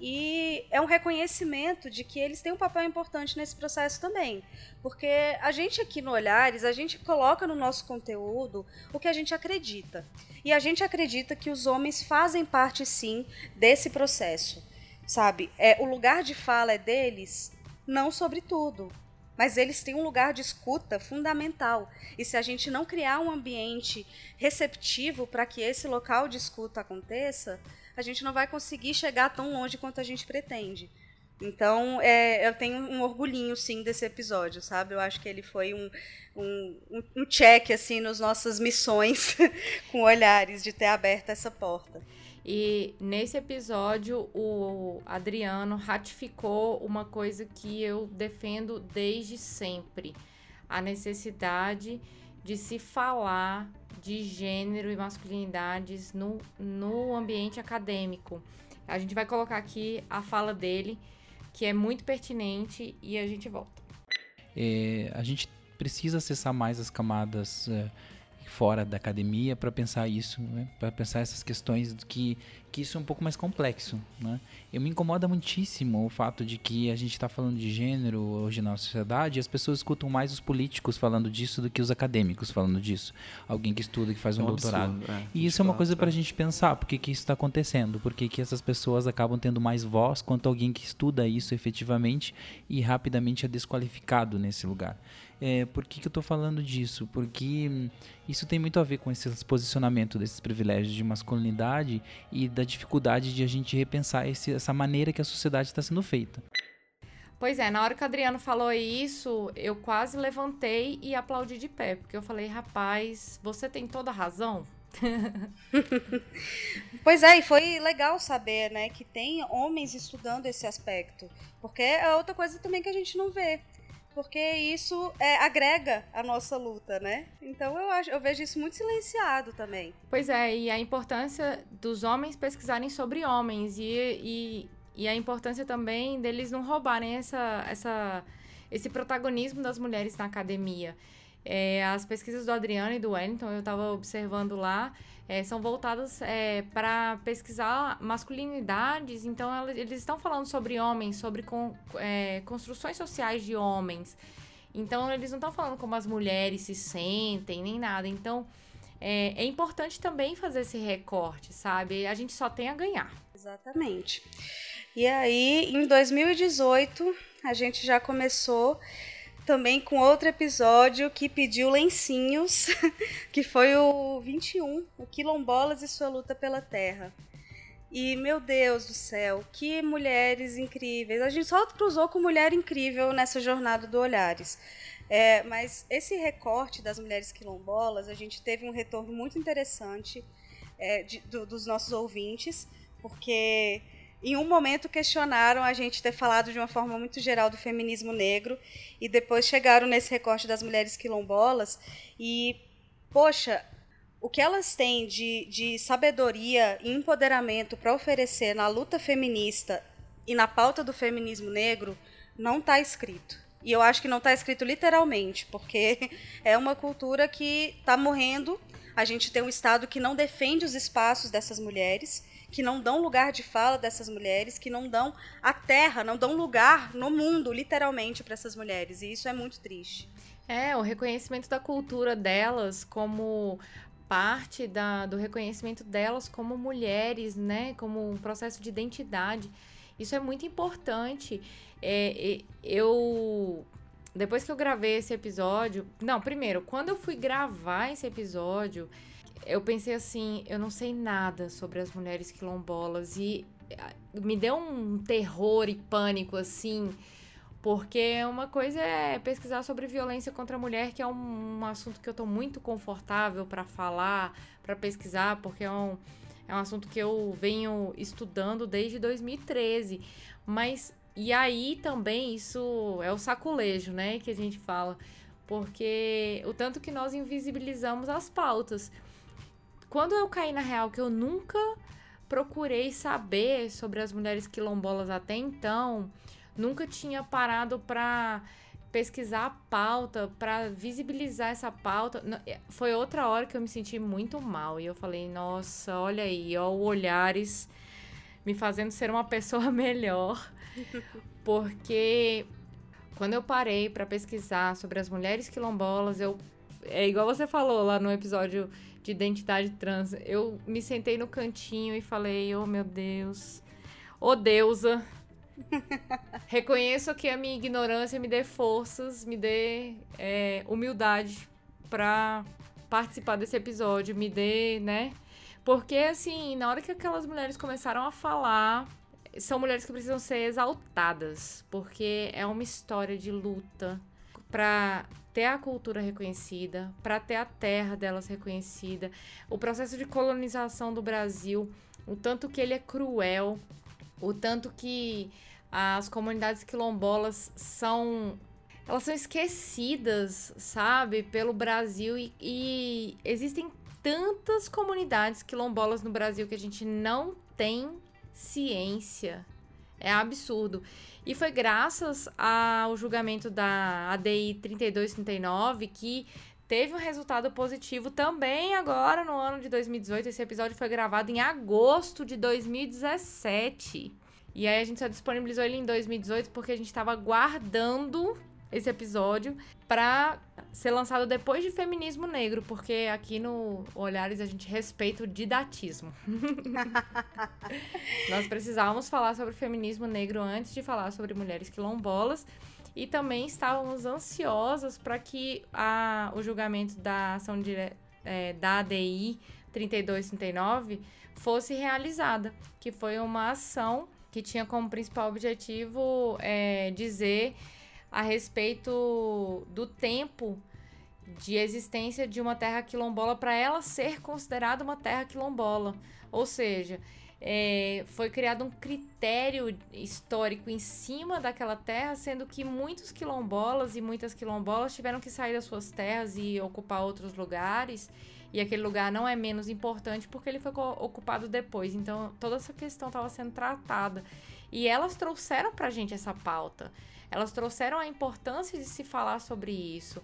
e é um reconhecimento de que eles têm um papel importante nesse processo também. Porque a gente aqui no Olhares, a gente coloca no nosso conteúdo o que a gente acredita. E a gente acredita que os homens fazem parte, sim, desse processo. Sabe? É, o lugar de fala é deles, não sobre tudo. Mas eles têm um lugar de escuta fundamental. E se a gente não criar um ambiente receptivo para que esse local de escuta aconteça, a gente não vai conseguir chegar tão longe quanto a gente pretende. Então, é, eu tenho um orgulhinho, sim, desse episódio, sabe? Eu acho que ele foi um, um, um check, assim, nas nossas missões com olhares de ter aberto essa porta. E nesse episódio, o Adriano ratificou uma coisa que eu defendo desde sempre: a necessidade de se falar de gênero e masculinidades no, no ambiente acadêmico. A gente vai colocar aqui a fala dele, que é muito pertinente, e a gente volta. É, a gente precisa acessar mais as camadas é, fora da academia para pensar isso, né? para pensar essas questões que, que isso é um pouco mais complexo. Né? Eu me incomoda muitíssimo o fato de que a gente está falando de gênero hoje na sociedade e as pessoas escutam mais os políticos falando disso do que os acadêmicos falando disso. Alguém que estuda, que faz um É um doutorado. absurdo, é, e isso é uma fato, coisa para a é. gente pensar, por que, que isso está acontecendo, por que, que essas pessoas acabam tendo mais voz quanto alguém que estuda isso efetivamente e rapidamente é desqualificado nesse lugar. É, por que, que eu estou falando disso? Porque hum, isso tem muito a ver com esse posicionamento desses privilégios de masculinidade e da dificuldade de a gente repensar esse- essa maneira que a sociedade está sendo feita. Pois é, na hora que o Adriano falou isso, eu quase levantei e aplaudi de pé, porque eu falei, rapaz, você tem toda a razão. Pois é, e foi legal saber, né, que tem homens estudando esse aspecto. Porque é outra coisa também que a gente não vê. Porque isso é, agrega a nossa luta, né? Então eu, acho, eu vejo isso muito silenciado também. Pois é, e a importância dos homens pesquisarem sobre homens e, e, e a importância também deles não roubarem essa, essa, esse protagonismo das mulheres na academia. É, as pesquisas do Adriano e do Wellington, eu estava observando lá, é, são voltadas para pesquisar masculinidades, então eles estão falando sobre homens, sobre con- é, construções sociais de homens. Então eles não estão falando como as mulheres se sentem, nem nada. Então é, é importante também fazer esse recorte, sabe? A gente só tem a ganhar. Exatamente. E aí, em 2018, a gente já começou também com outro episódio que pediu lencinhos, que foi o 21, o Quilombolas e sua luta pela terra. E, meu Deus do céu, que mulheres incríveis. A gente só cruzou com mulher incrível nessa jornada do Olhares. É, mas esse recorte das mulheres quilombolas, a gente teve um retorno muito interessante é, de- do- dos nossos ouvintes, porque em um momento questionaram a gente ter falado de uma forma muito geral do feminismo negro e depois chegaram nesse recorte das mulheres quilombolas e, poxa, o que elas têm de, de sabedoria e empoderamento para oferecer na luta feminista e na pauta do feminismo negro não está escrito. E eu acho que não está escrito literalmente, porque é uma cultura que está morrendo. A gente tem um Estado que não defende os espaços dessas mulheres, que não dão lugar de fala dessas mulheres, que não dão a terra, não dão lugar no mundo, literalmente, para essas mulheres. E isso é muito triste. É, o reconhecimento da cultura delas como parte da, do reconhecimento delas como mulheres, né? Como um processo de identidade. Isso é muito importante. É, eu. Depois que eu gravei esse episódio. Não, primeiro, quando eu fui gravar esse episódio, eu pensei assim: eu não sei nada sobre as mulheres quilombolas. E ah, me deu um terror e pânico, assim. Porque uma coisa é pesquisar sobre violência contra a mulher, que é um, um assunto que eu tô muito confortável para falar, para pesquisar, porque é um, é um assunto que eu venho estudando desde 2013. Mas, e aí também isso é o saculejo, né, que a gente fala. Porque o tanto que nós invisibilizamos as pautas. Quando eu caí na real que eu nunca procurei saber sobre as mulheres quilombolas até então, nunca tinha parado para pesquisar a pauta, para visibilizar essa pauta. É, Foi outra hora que eu me senti muito mal e eu falei: "Nossa, olha aí, ó, o olhares me fazendo ser uma pessoa melhor". Porque quando eu parei para pesquisar sobre as mulheres quilombolas, eu é igual você falou lá no episódio de identidade trans, eu me sentei no cantinho e falei: "Oh, meu Deus. Ô deusa, Reconheço que a minha ignorância me dê forças, me dê é, humildade pra participar desse episódio, me dê, né? Porque, assim, na hora que aquelas mulheres começaram a falar, são mulheres que precisam ser exaltadas, porque é uma história de luta pra ter a cultura reconhecida, pra ter a terra delas reconhecida, o processo de colonização do Brasil, o tanto que ele é cruel, o tanto que as comunidades quilombolas são elas são esquecidas, sabe, pelo Brasil e, e existem tantas comunidades quilombolas no Brasil que a gente não tem ciência. É absurdo. E foi graças ao julgamento da ADI 3239 que teve um resultado positivo também agora no ano de 2018. Esse episódio foi gravado em agosto de 2017. E aí a gente só disponibilizou ele em 2018 porque a gente tava guardando esse episódio pra ser lançado depois de Feminismo Negro, porque aqui no Olhares a gente respeita o didatismo. Nós precisávamos falar sobre feminismo negro antes de falar sobre mulheres quilombolas. E também estávamos ansiosas para que a, o julgamento da ação dire, é, da ADI 3239 fosse realizada, que foi uma ação que tinha como principal objetivo é, dizer a respeito do tempo de existência de uma terra quilombola para ela ser considerada uma terra quilombola. Ou seja, é, foi criado um critério histórico em cima daquela terra, sendo que muitos quilombolas e muitas quilombolas tiveram que sair das suas terras e ocupar outros lugares. E aquele lugar não é menos importante porque ele foi ocupado depois. Então, toda essa questão estava sendo tratada. E elas trouxeram pra gente essa pauta. Elas trouxeram a importância de se falar sobre isso.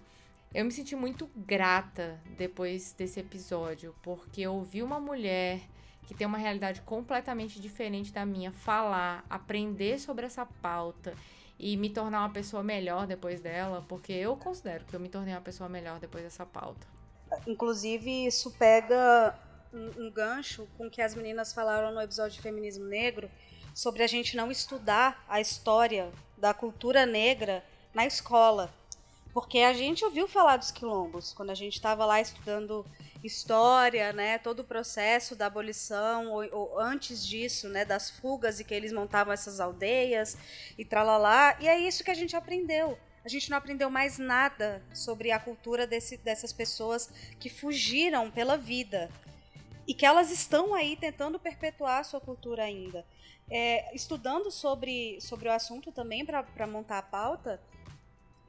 Eu me senti muito grata depois desse episódio, porque eu ouvi uma mulher que tem uma realidade completamente diferente da minha falar, aprender sobre essa pauta e me tornar uma pessoa melhor depois dela, porque eu considero que eu me tornei uma pessoa melhor depois dessa pauta. Inclusive, isso pega um, gancho com o que as meninas falaram no episódio de Feminismo Negro, sobre a gente não estudar a história da cultura negra na escola. Porque a gente ouviu falar dos quilombos quando a gente estava lá estudando história, né, todo o processo da abolição, ou, ou antes disso, né, das fugas e que eles montavam essas aldeias e tralalá. E é isso que a gente aprendeu. A gente não aprendeu mais nada sobre a cultura desse, dessas pessoas que fugiram pela vida e que elas estão aí tentando perpetuar a sua cultura ainda. É, estudando sobre, sobre o assunto também para montar a pauta,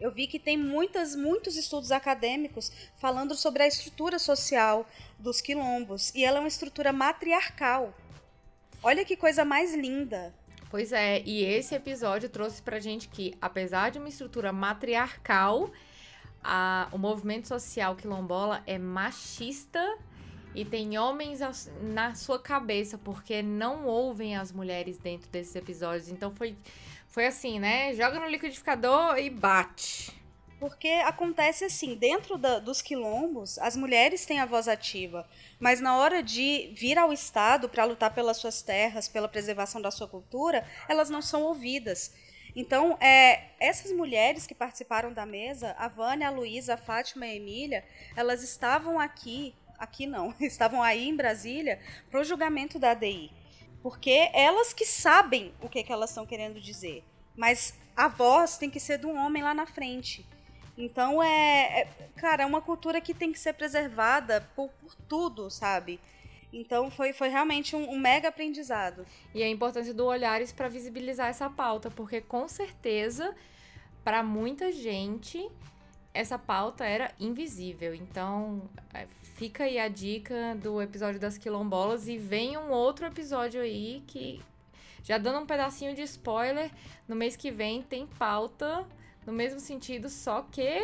eu vi que tem muitas, muitos estudos acadêmicos falando sobre a estrutura social dos quilombos. E ela é uma estrutura matriarcal. Olha que coisa mais linda. Pois é, e esse episódio trouxe pra gente que, apesar de uma estrutura matriarcal, a- o movimento social quilombola é machista e tem homens na sua cabeça, porque não ouvem as mulheres dentro desses episódios. Então foi, foi assim, né? Joga no liquidificador e bate. Porque acontece assim, dentro da- dos quilombos, as mulheres têm a voz ativa, mas na hora de vir ao Estado para lutar pelas suas terras, pela preservação da sua cultura, elas não são ouvidas. Então, é, essas mulheres que participaram da mesa, a Vânia, a Luísa, a Fátima e a Emília, elas estavam aqui, aqui não, estavam aí em Brasília para o julgamento da ADI. Porque elas que sabem o que, que elas estão querendo dizer. Mas a voz tem que ser de um homem lá na frente. Então é, é- cara, é uma cultura que tem que ser preservada por, por tudo, sabe? Então foi, foi realmente um, um mega aprendizado. E a importância do Olhares para visibilizar essa pauta, porque com certeza, para muita gente, essa pauta era invisível. Então, é, fica aí a dica do episódio das quilombolas e vem um outro episódio aí que, já dando um pedacinho de spoiler, no mês que vem tem pauta no mesmo sentido, só que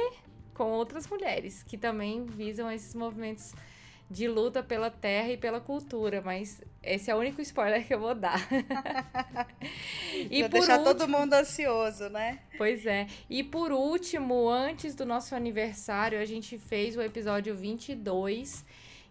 com outras mulheres que também visam esses movimentos de luta pela terra e pela cultura, mas esse é o único spoiler que eu vou dar. e por deixar último, todo mundo ansioso, né? Pois é. E por último, antes do nosso aniversário, a gente fez o episódio 22,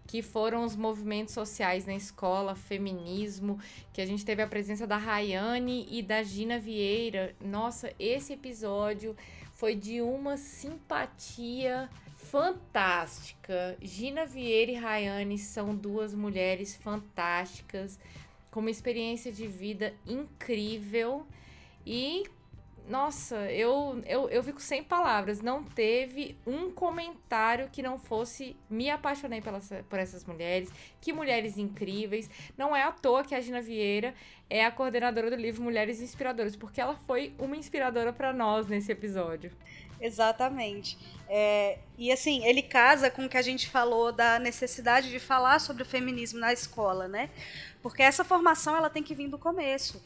que foram os movimentos sociais na escola, feminismo, que a gente teve a presença da Rayane e da Gina Vieira. Nossa, esse episódio foi de uma simpatia fantástica. Gina Vieira e Rayane são duas mulheres fantásticas, com uma experiência de vida incrível. E nossa, eu, eu, eu fico sem palavras. Não teve um comentário que não fosse me apaixonei pelas, por essas mulheres. Que mulheres incríveis. Não é à toa que a Gina Vieira é a coordenadora do livro Mulheres Inspiradoras, porque ela foi uma inspiradora para nós nesse episódio. Exatamente. É, e assim, ele casa com o que a gente falou da necessidade de falar sobre o feminismo na escola, né? Porque essa formação ela tem que vir do começo.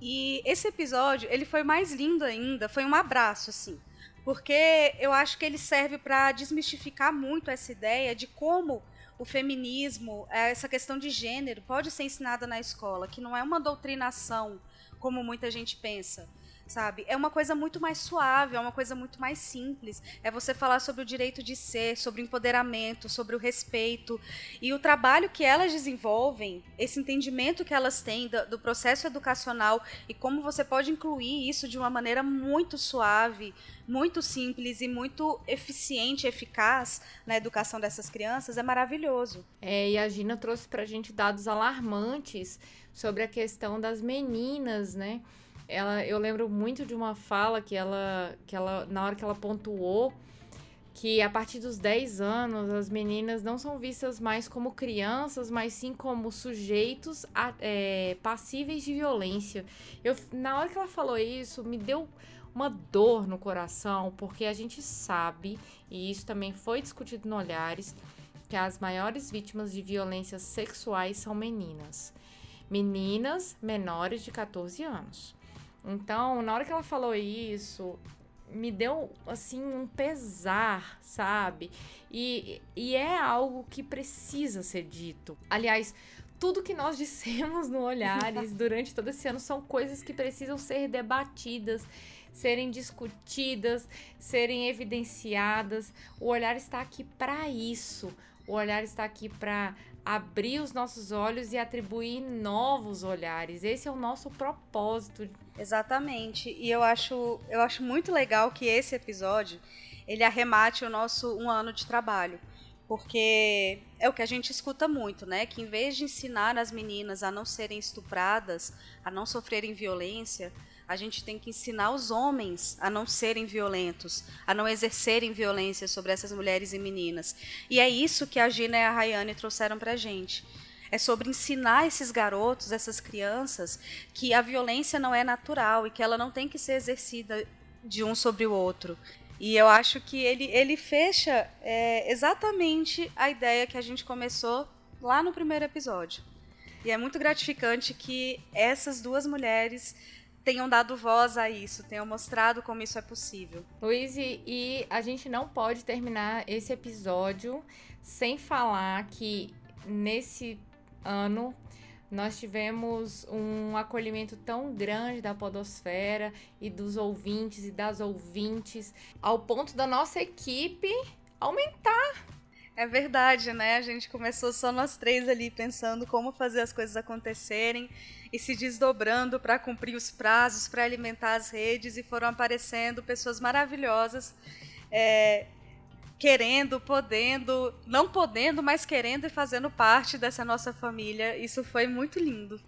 E esse episódio, ele foi mais lindo ainda, foi um abraço assim. Porque eu acho que ele serve para desmistificar muito essa ideia de como o feminismo, essa questão de gênero, pode ser ensinada na escola, que não é uma doutrinação como muita gente pensa sabe? É uma coisa muito mais suave, é uma coisa muito mais simples. É você falar sobre o direito de ser, sobre o empoderamento, sobre o respeito. E o trabalho que elas desenvolvem, esse entendimento que elas têm do, do processo educacional e como você pode incluir isso de uma maneira muito suave, muito simples e muito eficiente, eficaz na educação dessas crianças, é maravilhoso. É, e a Gina trouxe pra gente dados alarmantes sobre a questão das meninas, né? Ela, eu lembro muito de uma fala que ela, que ela, na hora que ela pontuou, que a partir dos 10 anos as meninas não são vistas mais como crianças, mas sim como sujeitos a- é, passíveis de violência. Eu, na hora que ela falou isso, me deu uma dor no coração, porque a gente sabe, e isso também foi discutido no Olhares, que as maiores vítimas de violências sexuais são meninas. Meninas menores de 14 anos. Então, na hora que ela falou isso, me deu assim um pesar, sabe? E, e é algo que precisa ser dito. Aliás, tudo que nós dissemos no Olhares durante todo esse ano são coisas que precisam ser debatidas, serem discutidas, serem evidenciadas. O Olhar está aqui para isso. O Olhar está aqui para abrir os nossos olhos e atribuir novos olhares. Esse é o nosso propósito. Exatamente. E eu acho, eu acho muito legal que esse episódio ele arremate o nosso um ano de trabalho. Porque é o que a gente escuta muito, né? Que em vez de ensinar as meninas a não serem estupradas, a não sofrerem violência, a gente tem que ensinar os homens a não serem violentos, a não exercerem violência sobre essas mulheres e meninas. E é isso que a Gina e a Rayane trouxeram pra gente. É sobre ensinar esses garotos, essas crianças, que a violência não é natural e que ela não tem que ser exercida de um sobre o outro. E eu acho que ele, ele fecha é, exatamente a ideia que a gente começou lá no primeiro episódio. E é muito gratificante que essas duas mulheres tenham dado voz a isso, tenham mostrado como isso é possível. Luiz, e a gente não pode terminar esse episódio sem falar que nesse ano nós tivemos um acolhimento tão grande da podosfera e dos ouvintes e das ouvintes, ao ponto da nossa equipe aumentar. É verdade, né? A gente começou só nós três ali pensando como fazer as coisas acontecerem e se desdobrando para cumprir os prazos, para alimentar as redes e foram aparecendo pessoas maravilhosas. É, querendo, podendo, não podendo, mas querendo e fazendo parte dessa nossa família. Isso foi muito lindo.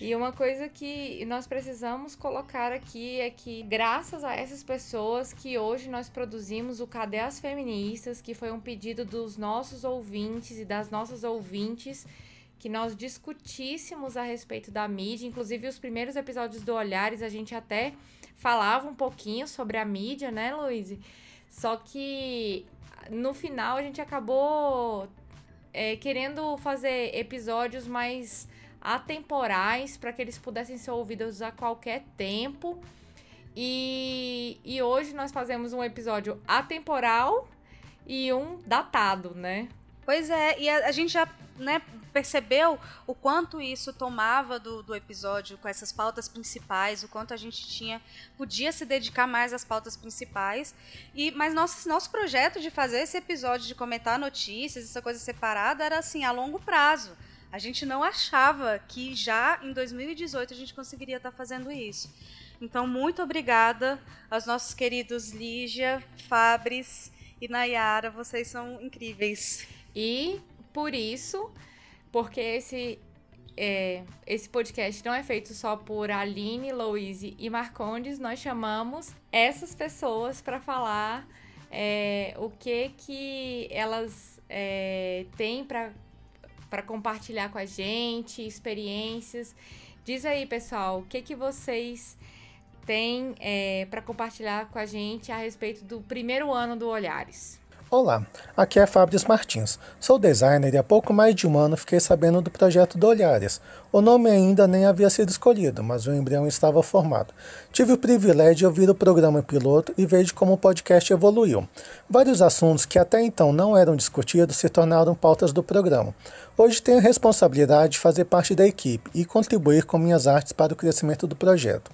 E uma coisa que nós precisamos colocar aqui é que, graças a essas pessoas, que hoje nós produzimos o Cadê as Feministas, que foi um pedido dos nossos ouvintes e das nossas ouvintes, que nós discutíssemos a respeito da mídia. Inclusive, os primeiros episódios do Olhares, a gente até falava um pouquinho sobre a mídia, né, Luiz? Só que no final a gente acabou é, querendo fazer episódios mais atemporais para que eles pudessem ser ouvidos a qualquer tempo. E, e hoje nós fazemos um episódio atemporal e um datado, né? Pois é, e a, a gente já né, percebeu o quanto isso tomava do, do episódio com essas pautas principais, o quanto a gente tinha podia se dedicar mais às pautas principais. E mas nosso nosso projeto de fazer esse episódio de comentar notícias, essa coisa separada era assim a longo prazo. A gente não achava que já em 2018 a gente conseguiria estar fazendo isso. Então, muito obrigada aos nossos queridos Lígia, Fabris e Nayara. Vocês são incríveis. E por isso, porque esse é, esse podcast não é feito só por Aline, Louise e Marcondes, nós chamamos essas pessoas para falar é, o que que elas é, têm para compartilhar com a gente, experiências. Diz aí, pessoal, o que que vocês têm é, para compartilhar com a gente a respeito do primeiro ano do Olhares? Olá, aqui é Fabris Martins. Sou designer e há pouco mais de um ano fiquei sabendo do projeto do Olhares. O nome ainda nem havia sido escolhido, mas o embrião estava formado. Tive o privilégio de ouvir o programa piloto e vejo como o podcast evoluiu. Vários assuntos que até então não eram discutidos se tornaram pautas do programa. Hoje tenho a responsabilidade de fazer parte da equipe e contribuir com minhas artes para o crescimento do projeto.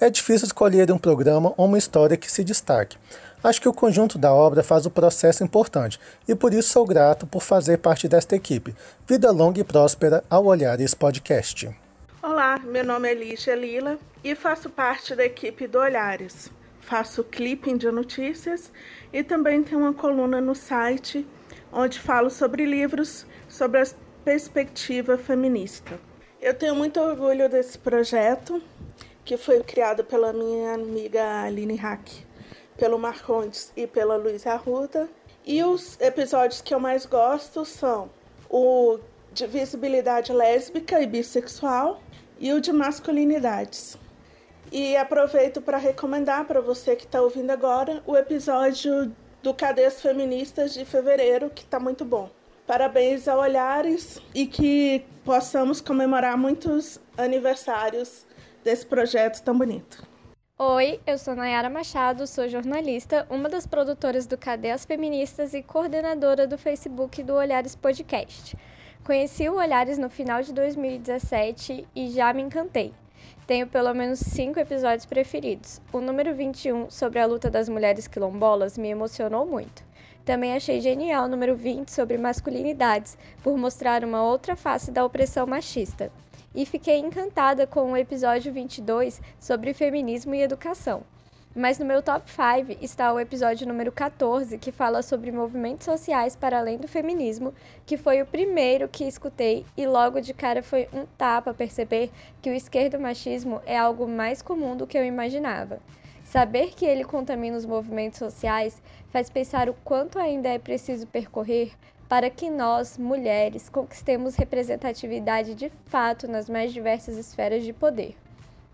É difícil escolher um programa ou uma história que se destaque. Acho que o conjunto da obra faz o processo importante e por isso sou grato por fazer parte desta equipe. Vida longa e próspera ao olhar esse podcast. Olá, meu nome é Lígia Lila e faço parte da equipe do Olhares. Faço clipping de notícias e também tenho uma coluna no site onde falo sobre livros sobre a perspectiva feminista. Eu tenho muito orgulho desse projeto que foi criado pela minha amiga Aline Hack pelo Marcondes e pela Luísa Arruda. E os episódios que eu mais gosto são o de visibilidade lésbica e bissexual e o de masculinidades. E aproveito para recomendar para você que está ouvindo agora o episódio do Cadeias Feministas de fevereiro, que está muito bom. Parabéns ao Olhares e que possamos comemorar muitos aniversários desse projeto tão bonito. Oi, eu sou Nayara Machado, sou jornalista, uma das produtoras do Cadê as Feministas e coordenadora do Facebook do Olhares Podcast. Conheci o Olhares no final de 2017 e já me encantei. Tenho pelo menos cinco episódios preferidos. O número 21, sobre a luta das mulheres quilombolas, me emocionou muito. Também achei genial o número 20 sobre masculinidades, por mostrar uma outra face da opressão machista. E fiquei encantada com o episódio 22 sobre feminismo e educação. Mas no meu top 5 está o episódio número 14, que fala sobre movimentos sociais para além do feminismo, que foi o primeiro que escutei e logo de cara foi um tapa perceber que o esquerdo machismo é algo mais comum do que eu imaginava. Saber que ele contamina os movimentos sociais faz pensar o quanto ainda é preciso percorrer para que nós, mulheres, conquistemos representatividade de fato nas mais diversas esferas de poder.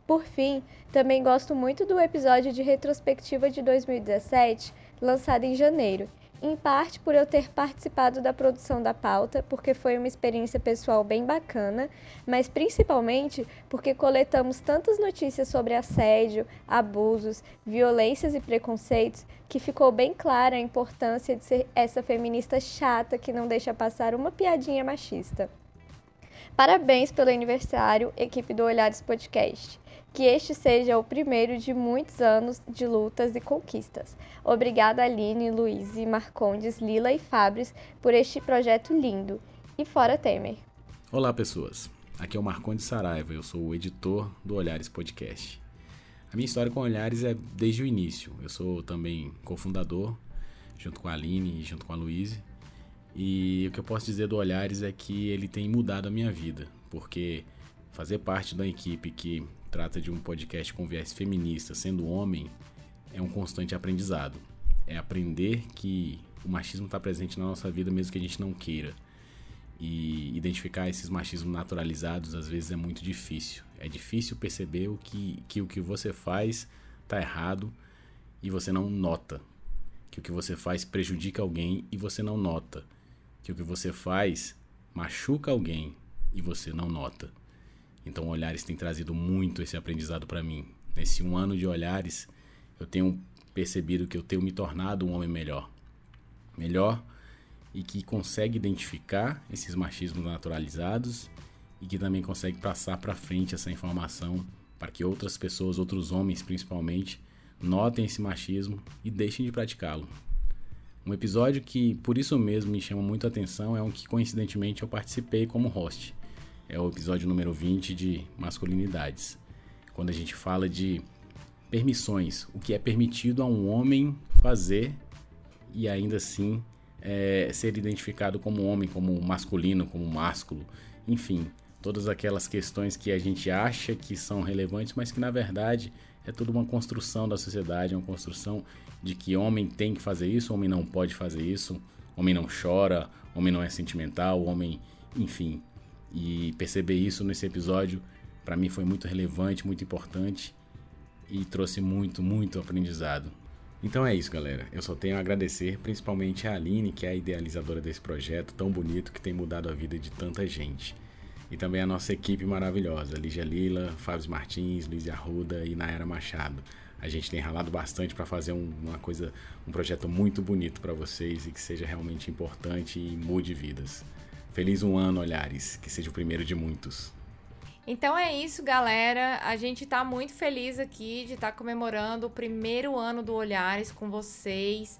Por fim, também gosto muito do episódio de retrospectiva de 2017, lançado em janeiro, em parte por eu ter participado da produção da pauta, porque foi uma experiência pessoal bem bacana, mas principalmente porque coletamos tantas notícias sobre assédio, abusos, violências e preconceitos que ficou bem clara a importância de ser essa feminista chata que não deixa passar uma piadinha machista. Parabéns pelo aniversário, equipe do Olhares Podcast. Que este seja o primeiro de muitos anos de lutas e conquistas. Obrigada, Aline, Luiz, Marcondes, Lila e Fabris, por este projeto lindo. E fora Temer. Olá, pessoas. Aqui é o Marcondes Saraiva, eu sou o editor do Olhares Podcast. A minha história com Olhares é desde o início. Eu sou também cofundador, junto com a Aline e junto com a Luíse. E o que eu posso dizer do Olhares é que ele tem mudado a minha vida, porque fazer parte da equipe que trata de um podcast com viés feminista, sendo homem, é um constante aprendizado. É aprender que o machismo está presente na nossa vida mesmo que a gente não queira. E identificar esses machismos naturalizados às vezes é muito difícil. É difícil perceber o que, que o que você faz está errado e você não nota. Que o que você faz prejudica alguém e você não nota. Que o que você faz machuca alguém e você não nota. Então, Olhares tem trazido muito esse aprendizado para mim. Nesse um ano de Olhares, eu tenho percebido que eu tenho me tornado um homem melhor. Melhor e que consegue identificar esses machismos naturalizados e que também consegue passar para frente essa informação para que outras pessoas, outros homens principalmente, notem esse machismo e deixem de praticá-lo. Um episódio que por isso mesmo me chama muito atenção é um que coincidentemente eu participei como host é o episódio número 20 de masculinidades. Quando a gente fala de permissões, o que é permitido a um homem fazer e ainda assim é, ser identificado como homem, como masculino, como másculo, enfim, todas aquelas questões que a gente acha que são relevantes, mas que na verdade é tudo uma construção da sociedade, é uma construção de que homem tem que fazer isso, homem não pode fazer isso, homem não chora, homem não é sentimental, homem, enfim, e perceber isso nesse episódio para mim foi muito relevante, muito importante e trouxe muito, muito aprendizado. Então é isso, galera. Eu só tenho a agradecer principalmente a Aline, que é a idealizadora desse projeto tão bonito que tem mudado a vida de tanta gente. E também a nossa equipe maravilhosa, Lígia Lila, Fábio Martins, Luiz Arruda e Naira Machado. A gente tem ralado bastante para fazer um, uma coisa, um projeto muito bonito para vocês e que seja realmente importante e mude vidas. Feliz um ano, Olhares, que seja o primeiro de muitos. Então é isso, galera. A gente tá muito feliz aqui de estar tá comemorando o primeiro ano do Olhares com vocês.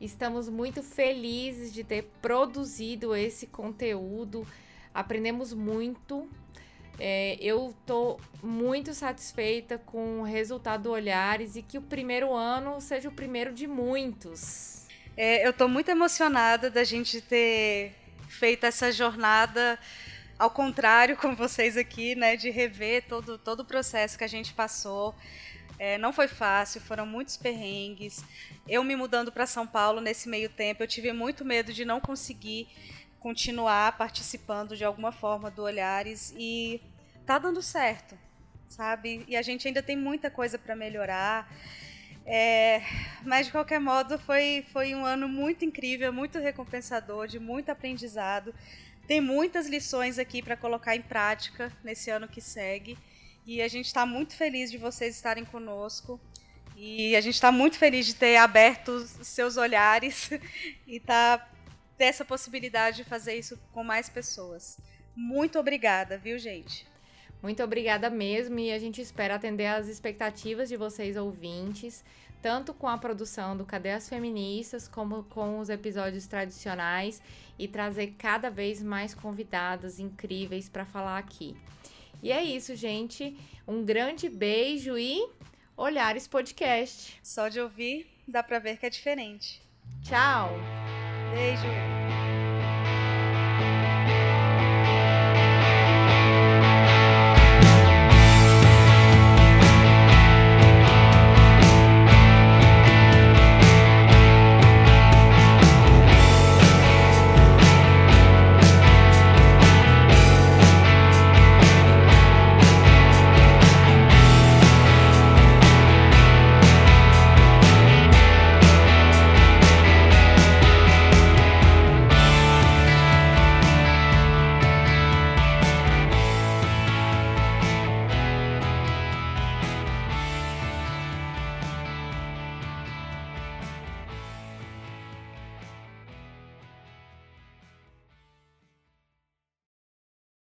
Estamos muito felizes de ter produzido esse conteúdo. Aprendemos muito. É, eu tô muito satisfeita com o resultado do Olhares e que o primeiro ano seja o primeiro de muitos. É, eu tô muito emocionada da gente ter feito essa jornada ao contrário com vocês aqui, né, de rever todo, todo o processo que a gente passou. É, não foi fácil, foram muitos perrengues. Eu me mudando para São Paulo nesse meio tempo, eu tive muito medo de não conseguir continuar participando de alguma forma do Olhares e tá dando certo, sabe? E a gente ainda tem muita coisa para melhorar. É, mas de qualquer modo foi, foi um ano muito incrível, muito recompensador, de muito aprendizado. Tem muitas lições aqui para colocar em prática nesse ano que segue. E a gente está muito feliz de vocês estarem conosco. E a gente está muito feliz de ter aberto os seus olhares e tá, ter essa possibilidade de fazer isso com mais pessoas. Muito obrigada, viu, gente? Muito obrigada mesmo e a gente espera atender às expectativas de vocês ouvintes, tanto com a produção do Cadê as Feministas, como com os episódios tradicionais e trazer cada vez mais convidadas incríveis para falar aqui. E é isso, gente. Um grande beijo e Olhares Podcast. Só de ouvir, dá pra ver que é diferente. Tchau. Beijo.